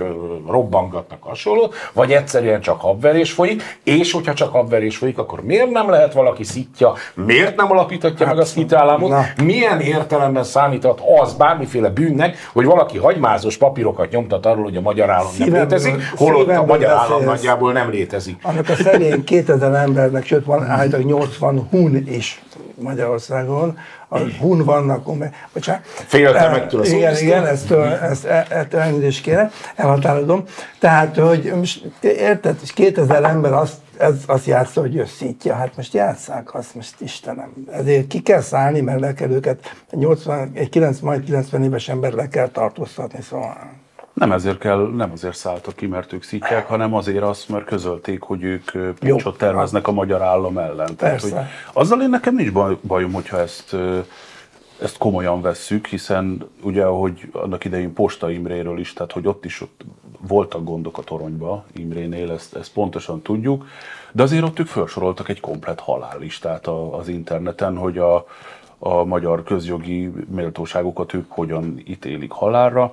robbangatnak hasonló, vagy egyszerűen csak habverés folyik, és hogyha csak habverés folyik, akkor miért nem lehet valaki szitja, miért nem alapítatja hát, meg a szitállamot, milyen értelemben számíthat az bármiféle bűnnek, hogy valaki hagymázos papírokat nyomtat arról, hogy a magyar állam nem létezik, holott a magyar állam nagyjából nem létezik. Annak a szerény 2000 embernek, sőt van állítólag 80 hun is Magyarországon, a hun vannak, bocsánat. Féltem ettől a Igen, igen, ezt, ezt, e- ettől elnézést kéne, elhatározom. Tehát, hogy most érted, 2000 ember azt, ez azt játsza, hogy összítja. Hát most játsszák azt, most Istenem. Ezért ki kell szállni, mert le kell őket, 80, egy 90, majd 90 éves ember le kell tartóztatni, szóval nem ezért kell, nem azért szálltak ki, mert ők szítják, hanem azért azt, mert közölték, hogy ők pucsot terveznek a magyar állam ellen. Tehát, hogy azzal én nekem nincs bajom, hogyha ezt, ezt komolyan vesszük, hiszen ugye, ahogy annak idején Posta Imréről is, tehát hogy ott is ott voltak gondok a toronyba, Imrénél, ezt, ezt pontosan tudjuk, de azért ott ők felsoroltak egy komplet halállistát az interneten, hogy a, a magyar közjogi méltóságokat ők hogyan ítélik halálra,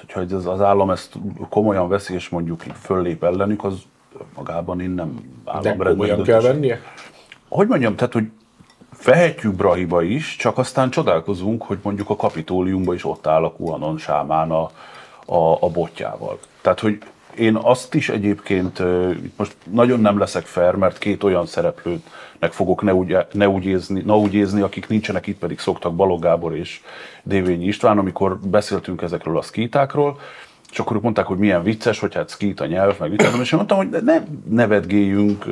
hogyha az, az állam ezt komolyan veszi, és mondjuk föllép ellenük, az magában én nem államrendben. De komolyan kell vennie? Hogy mondjam, tehát, hogy vehetjük Brahiba is, csak aztán csodálkozunk, hogy mondjuk a kapitóliumban is ott áll a Kuanon sámán a, a, a botjával. Tehát, hogy én azt is egyébként, most nagyon nem leszek fair, mert két olyan szereplőnek fogok ne úgy, ne úgy, ézni, ne úgy ézni, akik nincsenek itt, pedig szoktak Balog Gábor és Dévényi István, amikor beszéltünk ezekről a szkítákról, és akkor ők mondták, hogy milyen vicces, hogy hát szkít a nyelv, meg mit és én mondtam, hogy ne nevetgéljünk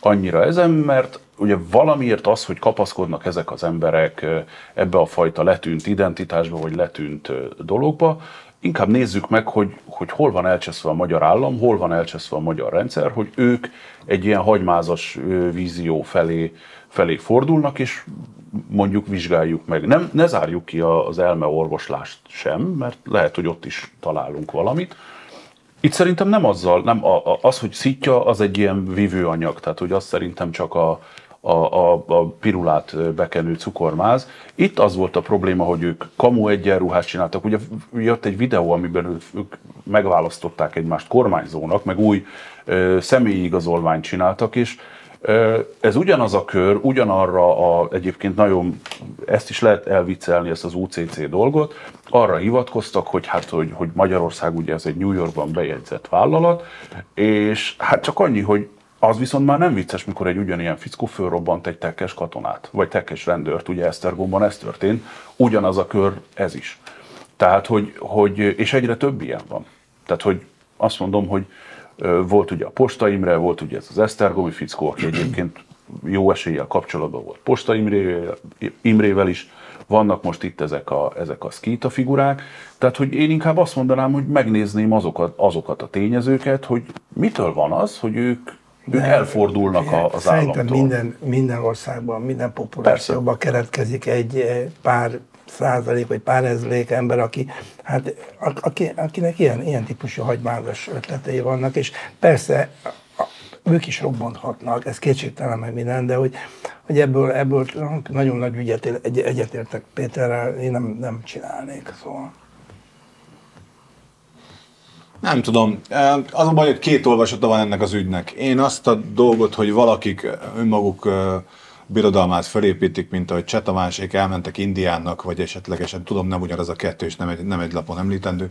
annyira ezen, mert ugye valamiért az, hogy kapaszkodnak ezek az emberek ebbe a fajta letűnt identitásba, vagy letűnt dologba, inkább nézzük meg, hogy, hogy hol van elcseszve a magyar állam, hol van elcseszve a magyar rendszer, hogy ők egy ilyen hagymázas vízió felé, felé fordulnak, és mondjuk vizsgáljuk meg. Nem, ne zárjuk ki az elmeorvoslást sem, mert lehet, hogy ott is találunk valamit. Itt szerintem nem azzal, nem az, hogy szitja, az egy ilyen vívőanyag, tehát hogy az szerintem csak a, a, a, a pirulát bekenő cukormáz. Itt az volt a probléma, hogy ők kamu egyenruhást csináltak. Ugye jött egy videó, amiben ők megválasztották egymást kormányzónak, meg új ö, személyi igazolványt csináltak, és Ez ugyanaz a kör, ugyanarra a, egyébként nagyon, ezt is lehet elviccelni, ezt az UCC dolgot, arra hivatkoztak, hogy hát, hogy, hogy Magyarország ugye ez egy New Yorkban bejegyzett vállalat, és hát csak annyi, hogy az viszont már nem vicces, mikor egy ugyanilyen fickó fölrobbant egy tekkes katonát, vagy tekkes rendőrt, ugye Esztergomban ez történt, ugyanaz a kör ez is. Tehát, hogy, hogy, és egyre több ilyen van. Tehát, hogy azt mondom, hogy volt ugye a Posta Imre, volt ugye ez az Esztergomi fickó, aki egyébként jó eséllyel kapcsolatban volt Posta Imrével, Imrével is, vannak most itt ezek a, ezek a szkíta figurák, tehát hogy én inkább azt mondanám, hogy megnézném azokat, azokat a tényezőket, hogy mitől van az, hogy ők, ők elfordulnak igen, az Szerintem államtól. minden, minden országban, minden populációban keretkezik egy pár százalék vagy pár ezrelék ember, aki, hát, aki, akinek ilyen, ilyen típusú hagymázas ötletei vannak, és persze ők is robbanthatnak, ez kétségtelen meg minden, de hogy, hogy ebből, ebből nagyon nagy ügyet egy, egyetértek Péterrel, én nem, nem csinálnék, szóval. Nem tudom. Az a baj, hogy két olvasata van ennek az ügynek. Én azt a dolgot, hogy valakik önmaguk birodalmát felépítik, mint ahogy Csetamásék elmentek Indiának, vagy esetlegesen, tudom, nem ugyanaz a kettő, és nem egy, nem egy lapon említendő,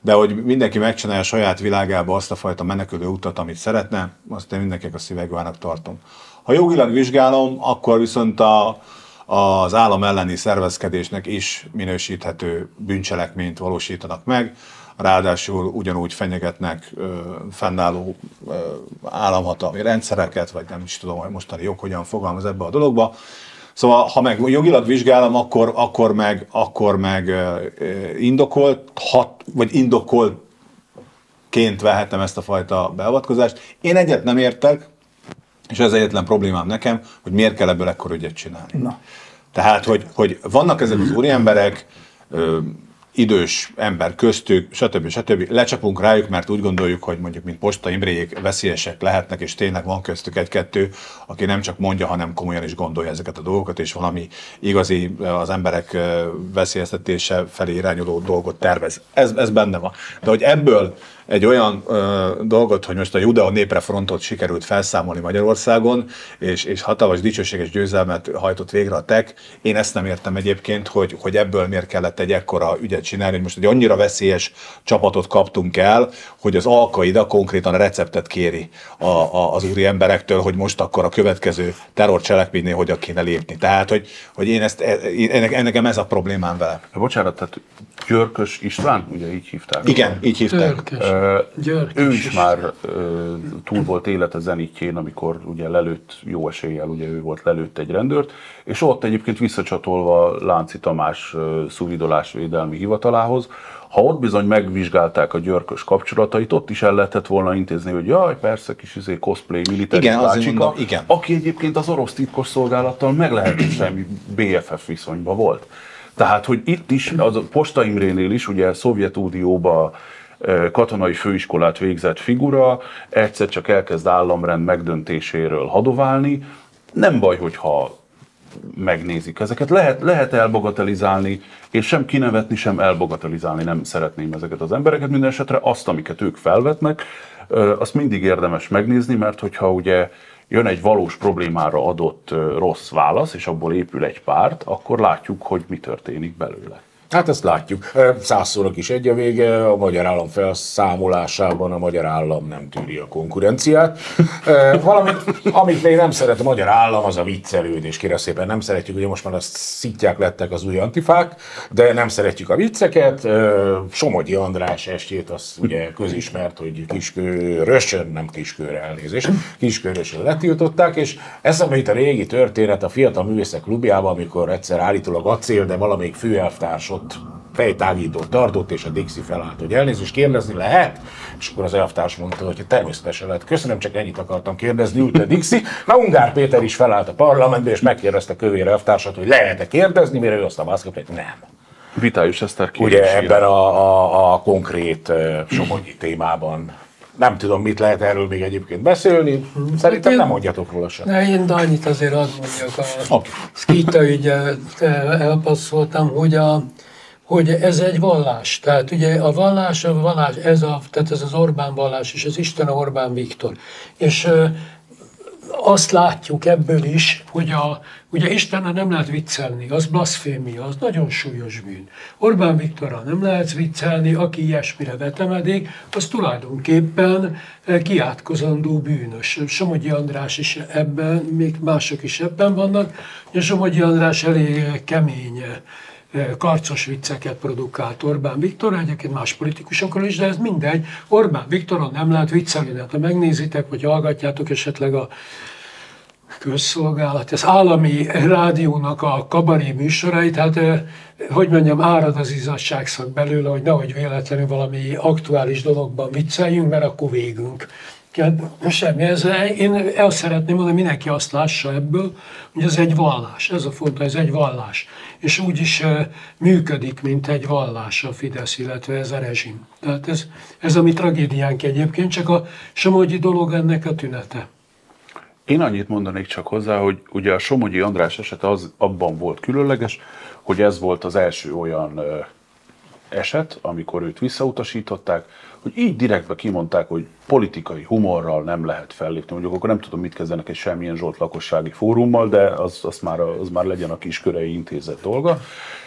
de hogy mindenki megcsinálja a saját világába azt a fajta menekülő utat, amit szeretne, azt én mindenkinek a szívegvának tartom. Ha jogilag vizsgálom, akkor viszont a, az állam elleni szervezkedésnek is minősíthető bűncselekményt valósítanak meg ráadásul ugyanúgy fenyegetnek ö, fennálló ö, államhatalmi rendszereket, vagy nem is tudom, hogy mostani jog hogyan fogalmaz ebbe a dologba. Szóval, ha meg jogilag vizsgálom, akkor, akkor meg, akkor meg indokolt, hat, vagy indokoltként vehetem ezt a fajta beavatkozást. Én egyet nem értek, és ez egyetlen problémám nekem, hogy miért kell ebből ekkor ügyet csinálni. Na. Tehát, hogy, hogy vannak ezek az úriemberek, idős ember köztük, stb. stb. Lecsapunk rájuk, mert úgy gondoljuk, hogy mondjuk, mint Posta Imréjék veszélyesek lehetnek, és tényleg van köztük egy-kettő, aki nem csak mondja, hanem komolyan is gondolja ezeket a dolgokat, és valami igazi az emberek veszélyeztetése felé irányuló dolgot tervez. Ez, ez benne van. De hogy ebből egy olyan ö, dolgot, hogy most a Judeo néprefrontot sikerült felszámolni Magyarországon, és, és hatalmas dicsőséges győzelmet hajtott végre a TEK. Én ezt nem értem egyébként, hogy, hogy ebből miért kellett egy ekkora ügyet csinálni, hogy most egy annyira veszélyes csapatot kaptunk el, hogy az Alkaida konkrétan a receptet kéri a, a, az úri emberektől, hogy most akkor a következő terrorcselekménynél hogyan kéne lépni. Tehát, hogy, hogy én ezt, ennek, ennek ez a problémám vele. Bocsánat, tehát Györkös István, ugye így hívták? Igen, így hívták. Györkös. György ő is, is már túl volt élete zenítjén, amikor ugye lelőtt, jó eséllyel ugye ő volt lelőtt egy rendőrt, és ott egyébként visszacsatolva Lánci Tamás szuvidolás védelmi hivatalához, ha ott bizony megvizsgálták a györkös kapcsolatait, ott is el lehetett volna intézni, hogy jaj, persze, kis izé cosplay militáris igen, bácsika, mondom, igen. aki egyébként az orosz titkos szolgálattal meglehetősen BFF viszonyban volt. Tehát, hogy itt is, az a Posta Imrénél is, ugye Szovjetunióban katonai főiskolát végzett figura egyszer csak elkezd államrend megdöntéséről hadoválni. Nem baj, hogyha megnézik ezeket. Lehet, lehet elbogatelizálni, és sem kinevetni, sem elbogatelizálni nem szeretném ezeket az embereket. Minden esetre azt, amiket ők felvetnek, azt mindig érdemes megnézni, mert hogyha ugye jön egy valós problémára adott rossz válasz, és abból épül egy párt, akkor látjuk, hogy mi történik belőle. Hát ezt látjuk. Százszónak is egy a vége, a magyar állam felszámolásában a magyar állam nem tűri a konkurenciát. Valamit, amit még nem szeret a magyar állam, az a viccelődés. Kérem szépen nem szeretjük, ugye most már azt szitják lettek az új antifák, de nem szeretjük a vicceket. Somogyi András estét, az ugye közismert, hogy kiskörösön, nem kiskőre elnézést, kiskörösön letiltották, és ez itt a régi történet a Fiatal Művészek Klubjában, amikor egyszer állítólag acél, de valamelyik főelvtárs ott fejtágítót tartott, és a Dixi felállt, hogy elnézést kérdezni lehet, és akkor az elvtárs mondta, hogy természetesen lehet. Köszönöm, csak ennyit akartam kérdezni, ült a Dixi. Na, Ungár Péter is felállt a parlamentbe, és megkérdezte Kövér elvtársat, hogy lehet-e kérdezni, mire ő azt a hogy nem. Vitályos Eszter Ugye ebben a, a, a konkrét uh, somogyi témában nem tudom, mit lehet erről még egyébként beszélni. Szerintem nem mondjatok róla sem. Ne, én annyit azért azt mondjak, a okay. Skita ügyet elpasszoltam, hogy, a, hogy ez egy vallás. Tehát ugye a vallás, a vallás, ez, a, tehát ez az Orbán vallás, és az Isten Orbán Viktor. És azt látjuk ebből is, hogy a, ugye Istennel nem lehet viccelni, az blasfémia, az nagyon súlyos bűn. Orbán Viktorral nem lehet viccelni, aki ilyesmire vetemedik, az tulajdonképpen kiátkozandó bűnös. Somogyi András is ebben, még mások is ebben vannak. És Somogyi András elég kemény eh, karcos vicceket produkált Orbán Viktor, egyébként más politikusokról is, de ez mindegy. Orbán Viktoron nem lehet viccelni, de hát ha megnézitek, vagy hallgatjátok esetleg a közszolgálat, az állami rádiónak a kabaré műsorait, hát hogy mondjam, árad az izasságszak belőle, hogy nehogy véletlenül valami aktuális dologban vicceljünk, mert akkor végünk. Semmi, ez, én el szeretném mondani, mindenki azt lássa ebből, hogy ez egy vallás, ez a fontos, ez egy vallás. És úgy is működik, mint egy vallás a Fidesz, illetve ez a rezsim. Tehát ez, ez a mi tragédiánk egyébként, csak a Somogyi dolog ennek a tünete. Én annyit mondanék csak hozzá, hogy ugye a Somogyi András eset az abban volt különleges, hogy ez volt az első olyan eset, amikor őt visszautasították, hogy így direktbe kimondták, hogy politikai humorral nem lehet fellépni. Mondjuk akkor nem tudom, mit kezdenek egy semmilyen Zsolt lakossági fórummal, de az, az, már, az már legyen a kiskörei intézet dolga.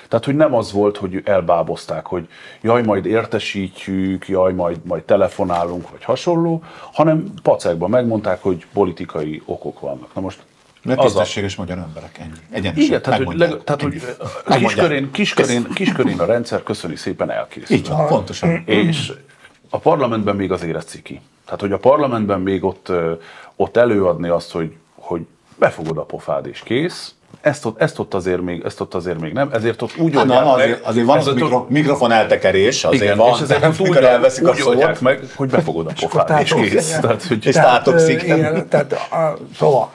Tehát, hogy nem az volt, hogy elbábozták, hogy jaj, majd értesítjük, jaj, majd, majd telefonálunk, vagy hasonló, hanem pacekban megmondták, hogy politikai okok vannak. Na most mert tisztességes a... magyar emberek, ennyi. Egyenesen, Igen, tehát, hogy, leg, tehát, hogy kiskörén, kiskörén, kiskörén a rendszer köszöni szépen elkészül. Így van, pontosan. És a parlamentben még azért ez ciki. Tehát, hogy a parlamentben még ott, ott előadni azt, hogy, hogy befogod a pofád és kész, ezt ott, ezt ott, azért, még, ezt ott azért még nem, ezért ott úgy hát, oldják na, azért, azért van az mikro, mikrofon eltekerés, azért igen, van, és ezért ott úgy, elveszik a oldják meg, hogy befogod a pofát, és kész. Tehát, hogy és tátokszik. Igen, tehát, a, szóval,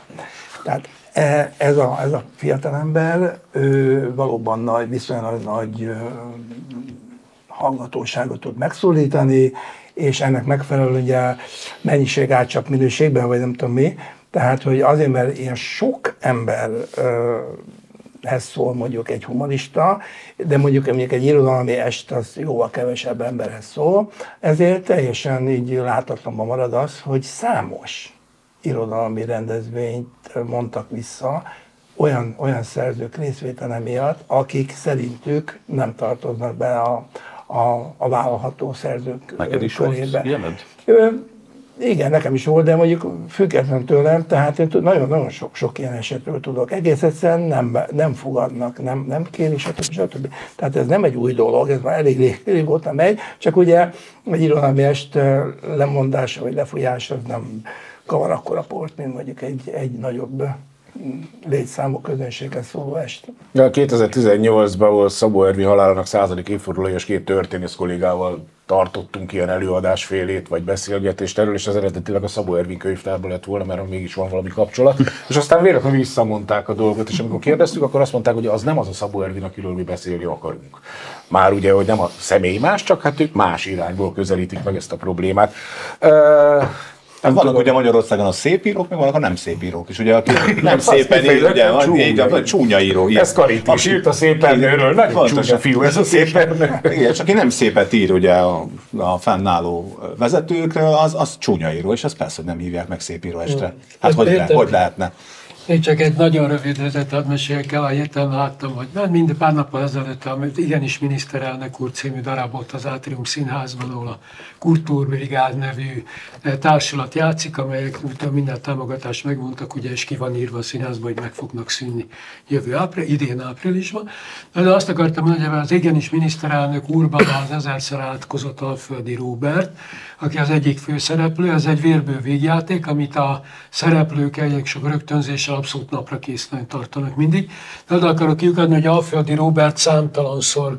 tehát e, ez a, ez a fiatalember ő valóban nagy, viszonylag nagy hallgatóságot tud megszólítani, és ennek megfelelően ugye mennyiség át csak minőségben, vagy nem tudom mi, tehát, hogy azért, mert ilyen sok ember ez szól mondjuk egy humanista, de mondjuk, mondjuk egy irodalmi est az jóval kevesebb emberhez szól, ezért teljesen így láthatatlanban marad az, hogy számos irodalmi rendezvényt mondtak vissza, olyan, olyan szerzők részvétele miatt, akik szerintük nem tartoznak be a, a, a vállalható szerzők Neked is körébe. Igen, nekem is volt, de mondjuk független tőlem, tehát én nagyon-nagyon sok-sok ilyen esetről tudok. Egész egyszerűen nem, nem fogadnak, nem, nem kéri, stb. stb. Tehát ez nem egy új dolog, ez már elég régóta megy, csak ugye egy irodalmi est lemondása vagy lefújása az nem kavar akkora port, mint mondjuk egy, egy nagyobb létszámú közönséghez szóló est. 2018-ban volt Szabó Ervi halálának századik évfordulója, és két történész kollégával tartottunk ilyen előadásfélét, vagy beszélgetést erről, és az eredetileg a Szabó Ervin könyvtárban lett volna, mert mégis van valami kapcsolat. <laughs> És aztán véletlenül visszamondták a dolgot, és amikor kérdeztük, akkor azt mondták, hogy az nem az a Szabó Ervin, akiről mi beszélni akarunk. Már ugye, hogy nem a személy más, csak hát ők más irányból közelítik meg ezt a problémát. Nem vannak tudom. ugye Magyarországon a szép írók, meg vannak a nem szép írók is. Ugye, aki <laughs> nem szépen ír, ugye, van, így, a csúnya író. Ilyen. Ez Karit is írt a szépen nőről, nagyon csúnya fiú ez a szépen Igen, csak aki nem szépet ír ugye a, a fennálló vezetőkről, az, az csúnya író, és ez persze, hogy nem hívják meg szép író estre. Hát hogy, le, hogy lehetne? Én csak egy nagyon rövid ötletet meséljek el, a héten láttam, hogy már mind pár nappal ezelőtt, amit igenis miniszterelnök úr című darabot az Átrium Színházban, ahol a Kultúrbrigád nevű eh, társulat játszik, amelyek minden támogatást megmondtak, ugye, és ki van írva a színházban, hogy meg fognak szűnni jövő április, idén áprilisban. De azt akartam mondani, hogy az igenis miniszterelnök úrban az ezerszer átkozott Alföldi Róbert, aki az egyik főszereplő, ez egy vérbő végjáték, amit a szereplők egyik sok rögtönzéssel abszolút napra készen tartanak mindig. De oda akarok kiukadni, hogy Alföldi Robert számtalanszor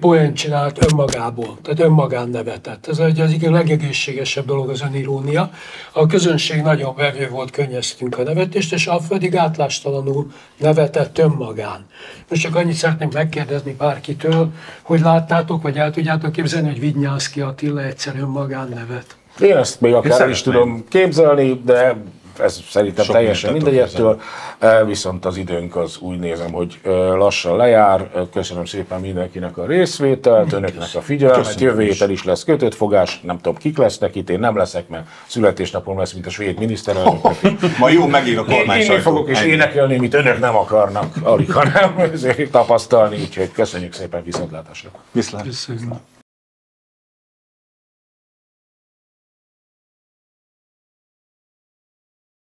poén csinált önmagából, tehát önmagán nevetett. Ez egy az igen legegészségesebb dolog az önirónia. A közönség nagyon vevő volt, könnyeztünk a nevetést, és Alföldi gátlástalanul nevetett önmagán. Most csak annyit szeretném megkérdezni bárkitől, hogy láttátok, vagy el tudjátok képzelni, hogy Vidnyászki Attila egyszer önmagán nevet. Én ezt még akár is tudom képzelni, de ez szerintem Sok teljesen mindegy ettől, E, viszont az időnk az úgy nézem, hogy e, lassan lejár. E, Köszönöm szépen mindenkinek a részvételt, önöknek a figyelmet. Jövő héten is lesz kötött fogás, nem tudom kik lesznek itt, én nem leszek, mert születésnapom lesz, mint a svéd miniszterelnök. <laughs> Ma jó megír a Én, kormány én fogok és énekelni, amit önök nem akarnak, alig, <laughs> hanem tapasztalni, úgyhogy köszönjük szépen viszontlátásra. Viszlát. Köszönöm.